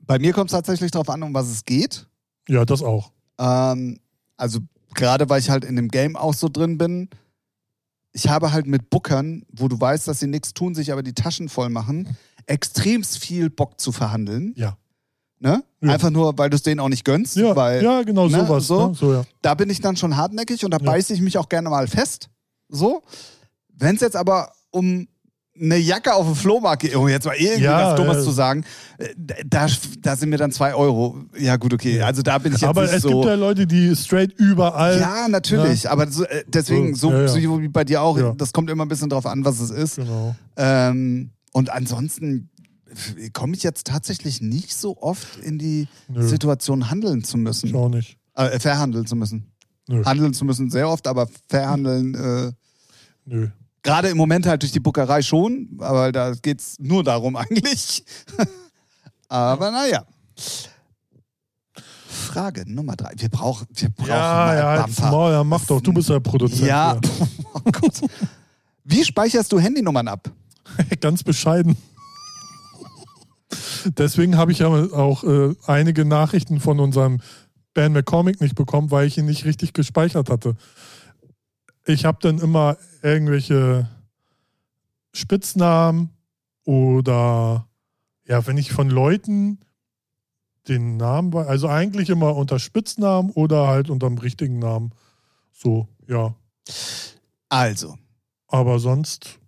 Bei mir kommt es tatsächlich darauf an, um was es geht. Ja, das auch. Ähm, also gerade weil ich halt in dem Game auch so drin bin, ich habe halt mit Bookern, wo du weißt, dass sie nichts tun, sich aber die Taschen voll machen, extremst viel Bock zu verhandeln. Ja. Ne? Ja. Einfach nur, weil du es denen auch nicht gönnst. Ja, weil ja genau, ne, sowas. so. Ne? So, ja. da bin ich dann schon hartnäckig und da Ja. beiße ich mich auch gerne mal fest. So. Wenn es jetzt aber um eine Jacke auf dem Flohmarkt um jetzt mal irgendwie Ja, was Dummes äh, zu sagen, äh, da, da sind mir dann zwei Euro. Ja, gut, okay. Also da bin ich jetzt Aber nicht es so. gibt ja Leute, die straight überall. Ja, natürlich. Aber so, äh, deswegen, so, So, ja, ja. wie bei dir auch, Ja. das kommt immer ein bisschen drauf an, was es ist. Genau. Ähm, und ansonsten komme ich jetzt tatsächlich nicht so oft in die Nö. Situation, handeln zu müssen. Ich auch nicht. Äh, verhandeln zu müssen. Nö. Handeln zu müssen sehr oft, aber verhandeln, äh, Nö. Gerade im Moment halt durch die Buckerei schon, aber da geht es nur darum [LAUGHS] eigentlich. aber naja. Frage Nummer drei. Wir brauchen, wir brauchen Ja, mal ja, Bumper. mal, ja, mach doch. Du bist der Produzent. Ja, [LAUGHS] oh Gott. Wie speicherst du Handynummern ab? [LAUGHS] Ganz bescheiden. Deswegen habe ich ja auch äh, einige Nachrichten von unserem Ben McCormick nicht bekommen, weil ich ihn nicht richtig gespeichert hatte. Ich habe dann immer irgendwelche Spitznamen oder ja, wenn ich von Leuten den Namen, also eigentlich immer unter Spitznamen oder halt unter dem richtigen Namen. So, ja. Also, Aber sonst,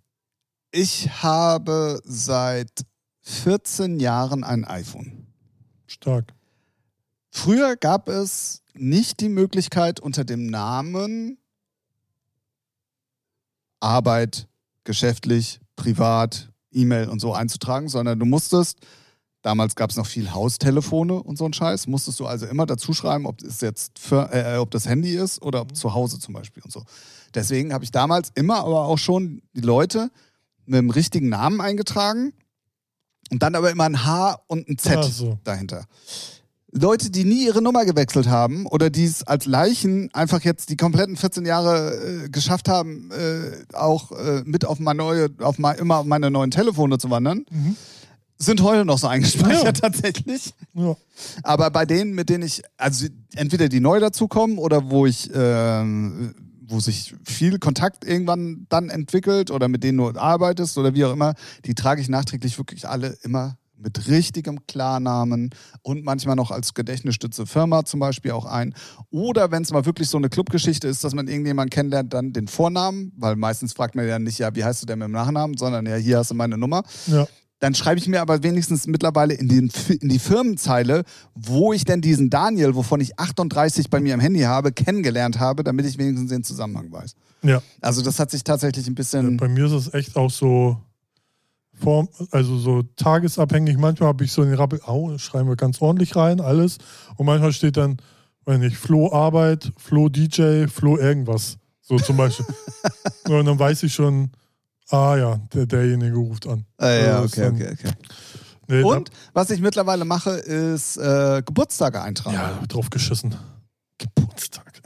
ich habe seit 14 Jahren ein iPhone. stark. Früher gab es nicht die Möglichkeit, unter dem Namen Arbeit, geschäftlich, privat, E-Mail und so einzutragen, sondern du musstest, damals gab es noch viel Haustelefone und so ein Scheiß, musstest du also immer dazu schreiben, ob es jetzt für, äh, ob das Handy ist oder ob zu Hause zum Beispiel und so. Deswegen habe ich damals immer aber auch schon die Leute mit dem richtigen Namen eingetragen und dann aber immer ein H und ein Z so. dahinter. Leute, die nie ihre Nummer gewechselt haben oder die es als Leichen einfach jetzt die kompletten 14 Jahre äh, geschafft haben, äh, auch äh, mit auf meine neue, auf mein, immer auf meine neuen Telefone zu wandern, Mhm. sind heute noch so eingespeichert Ja. [LAUGHS] tatsächlich. Ja. Aber bei denen, mit denen ich, also entweder die neu dazukommen oder wo ich, ähm, wo sich viel Kontakt irgendwann dann entwickelt oder mit denen du arbeitest oder wie auch immer, die trage ich nachträglich wirklich alle immer mit richtigem Klarnamen und manchmal noch als Gedächtnisstütze Firma zum Beispiel auch ein. Oder wenn es mal wirklich so eine Clubgeschichte ist, dass man irgendjemanden kennenlernt, dann den Vornamen, weil meistens fragt man ja nicht, ja, wie heißt du denn mit dem Nachnamen, sondern ja, hier hast du meine Nummer. Ja. Dann schreibe ich mir aber wenigstens mittlerweile in, den, in die Firmenzeile, wo ich denn diesen Daniel, wovon ich 38 bei mir im Handy habe, kennengelernt habe, damit ich wenigstens den Zusammenhang weiß. ja. Also das hat sich tatsächlich ein bisschen... Bei mir ist es echt auch so, Form, also so tagesabhängig. Manchmal habe ich so den Rappel, au, schreiben wir ganz ordentlich rein, alles. Und manchmal steht dann, weiß nicht, Flo Arbeit, Flo DJ, Flo irgendwas. So zum Beispiel. [LAUGHS] und dann weiß ich schon, ah ja, der, derjenige ruft an. Äh, ja, Also okay, dann- okay, okay. Nee, Und was ich mittlerweile mache, ist äh, Geburtstage eintragen. Ja, drauf geschissen. Geburtstag.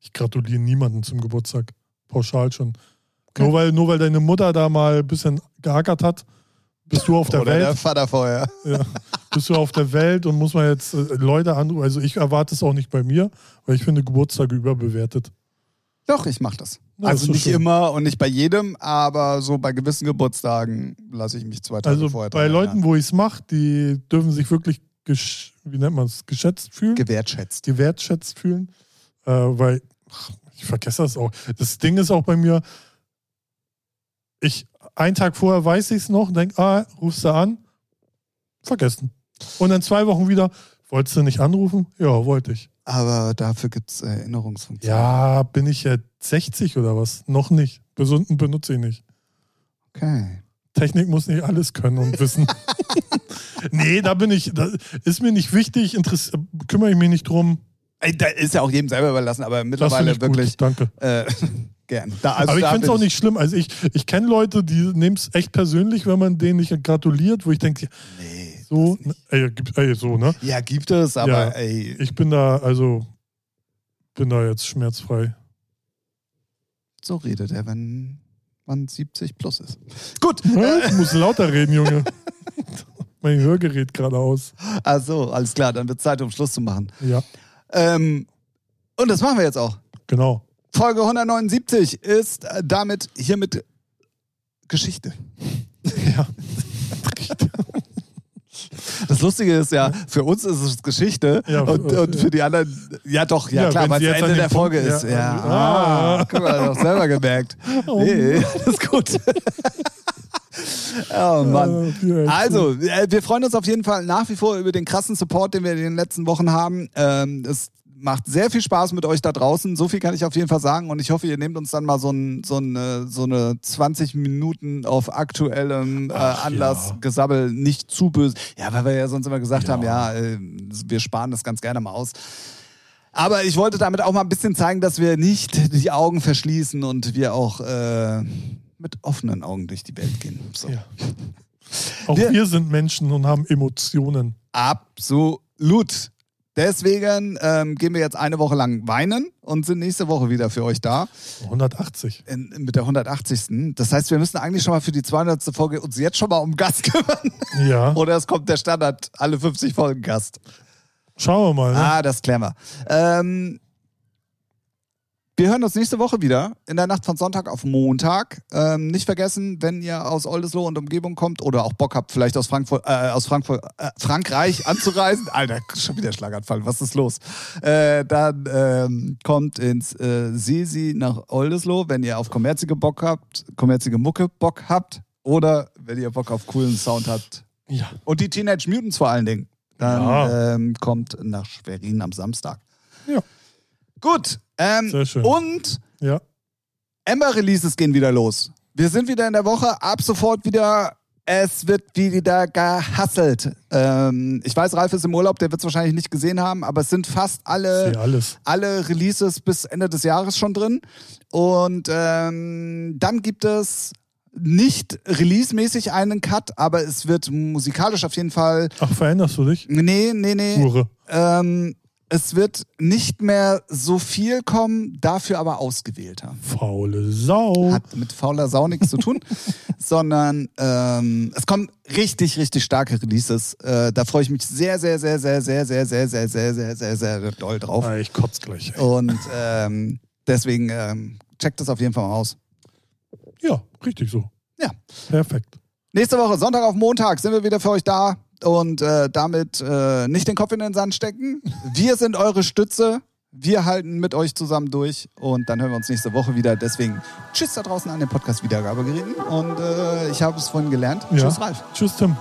Ich gratuliere niemandem zum Geburtstag. Pauschal schon. Nur, weil, nur weil deine Mutter da mal ein bisschen gehackert hat, bist du auf der Oder Welt. der Vater vorher. Ja, bist du auf der Welt und muss man jetzt äh, Leute anrufen. Also ich erwarte es auch nicht bei mir, weil ich finde Geburtstage überbewertet. Doch, ich mache das. Ja, also doch nicht schön. immer und nicht bei jedem, aber so bei gewissen Geburtstagen lasse ich mich zwei Tage Also vorher bei dran Leuten, wo ich es mache, die dürfen sich wirklich, wie nennt man es, geschätzt fühlen, gewertschätzt. gewertschätzt fühlen, äh, weil ach, ich vergesse das auch. Das Ding ist auch bei mir, ich einen Tag vorher weiß ich es noch denke, ah, rufst du an, vergessen. Und dann zwei Wochen wieder, wolltest du nicht anrufen? Ja, wollte ich. Aber dafür gibt es Erinnerungsfunktionen. Ja, bin ich jetzt 60 oder was? Noch nicht. Gesunden benutze ich nicht. Okay. Technik muss nicht alles können und wissen. [LAUGHS] nee, da bin ich, da ist mir nicht wichtig, kümmere ich mich nicht drum. Ey, da ist ja auch jedem selber überlassen, aber mittlerweile ich wirklich gut, danke. äh, [LAUGHS] gern. Da, also Aber ich finde es auch nicht schlimm. Also ich, ich kenne Leute, die nehmen es echt persönlich, wenn man denen nicht gratuliert, wo ich denke, Nee, so, nicht. ey, gibt- ey, so, ne? Ja, gibt es, aber Ja. ey, Ich bin da, also, bin da jetzt schmerzfrei. so redet er, wenn man 70 plus ist. Gut, Ja, [LAUGHS] Ich muss lauter reden, Junge. [LAUGHS] mein Hörgerät gerade aus. also alles klar, dann wird Zeit, um Schluss zu machen. Ja, Ähm, und das machen wir jetzt auch. genau. Folge 179 ist äh, damit hiermit Geschichte. Ja. Das Lustige ist ja, für uns ist es Geschichte Ja, und, und für die anderen, ja doch, ja, Ja, klar, weil es Ende der Folge Punkt- ist. ja, Ja, ah. ah, guck mal, doch selber gemerkt. Oh, Nee, das ist gut. [LAUGHS] oh Mann. Also, äh, wir freuen uns auf jeden Fall nach wie vor über den krassen Support, den wir in den letzten Wochen haben. Ähm, es macht sehr viel Spaß mit euch da draußen. So viel kann ich auf jeden Fall sagen. Und ich hoffe, ihr nehmt uns dann mal so, ein, so, eine, so eine 20 Minuten auf aktuellem äh, Anlass ja. Gesabbel nicht zu böse. Ja, weil wir ja sonst immer gesagt Ja. haben, ja, äh, wir sparen das ganz gerne mal aus. Aber ich wollte damit auch mal ein bisschen zeigen, dass wir nicht die Augen verschließen und wir auch äh, mit offenen Augen durch die Welt gehen. So. Ja. [LAUGHS] Auch Wir- wir sind Menschen und haben Emotionen. Absolut. Deswegen ähm, gehen wir jetzt eine Woche lang weinen und sind nächste Woche wieder für euch da 180. in, mit der 180. Das heißt, wir müssen eigentlich schon mal für die 200. Folge uns jetzt schon mal um Gast [LAUGHS] kümmern. Ja. Oder es kommt der Standard, alle 50 Folgen Gast. Schauen wir mal. Ne? Ah, das klären wir. Ähm, wir hören uns nächste Woche wieder in der Nacht von Sonntag auf Montag. Ähm, nicht vergessen, wenn ihr aus Oldesloe und Umgebung kommt oder auch Bock habt, vielleicht aus, Frankfurt, äh, aus Frankfurt, äh, Frankreich anzureisen. Alter, schon wieder Schlaganfall, was ist los? Äh, dann ähm, kommt ins äh, Sesi nach Oldesloe, wenn ihr auf kommerzige Bock habt, kommerzige Mucke Bock habt oder wenn ihr Bock auf coolen Sound habt. Ja. Und die Teenage Mutants vor allen Dingen. Dann Ja. ähm, kommt nach Schwerin am Samstag. Ja. Gut. Ähm, Sehr schön. Und Ja. Ember-Releases gehen wieder los. Wir sind wieder in der Woche, ab sofort wieder. Es wird wieder gehasselt. Ähm, ich weiß, Ralf ist im Urlaub, der wird es wahrscheinlich nicht gesehen haben, aber es sind fast alle, alle Releases bis Ende des Jahres schon drin. Und ähm, dann gibt es nicht release-mäßig einen Cut, aber es wird musikalisch auf jeden Fall. Ach, veränderst du dich? Nee, nee, nee. Ähm, es wird nicht mehr so viel kommen, dafür aber ausgewählter. Faule Sau. Hat mit fauler Sau nichts zu tun, sondern ähm, es kommen richtig, richtig starke Releases. Äh, da freue ich mich sehr, sehr, sehr, sehr, sehr, sehr, sehr, sehr, sehr, sehr, sehr, sehr doll drauf. Ah, ich kotz gleich. Ey. Und ähm, deswegen ähm, checkt das auf jeden Fall mal aus. Ja, richtig so. Ja. Perfekt. Nächste Woche, Sonntag auf Montag, sind wir wieder für euch da und äh, damit äh, nicht den Kopf in den Sand stecken. Wir sind eure Stütze. Wir halten mit euch zusammen durch und dann hören wir uns nächste Woche wieder. Deswegen tschüss da draußen an den Podcast-Wiedergabegeräten und äh, ich habe es vorhin gelernt. Ja. Tschüss, Ralf. Tschüss, Tim.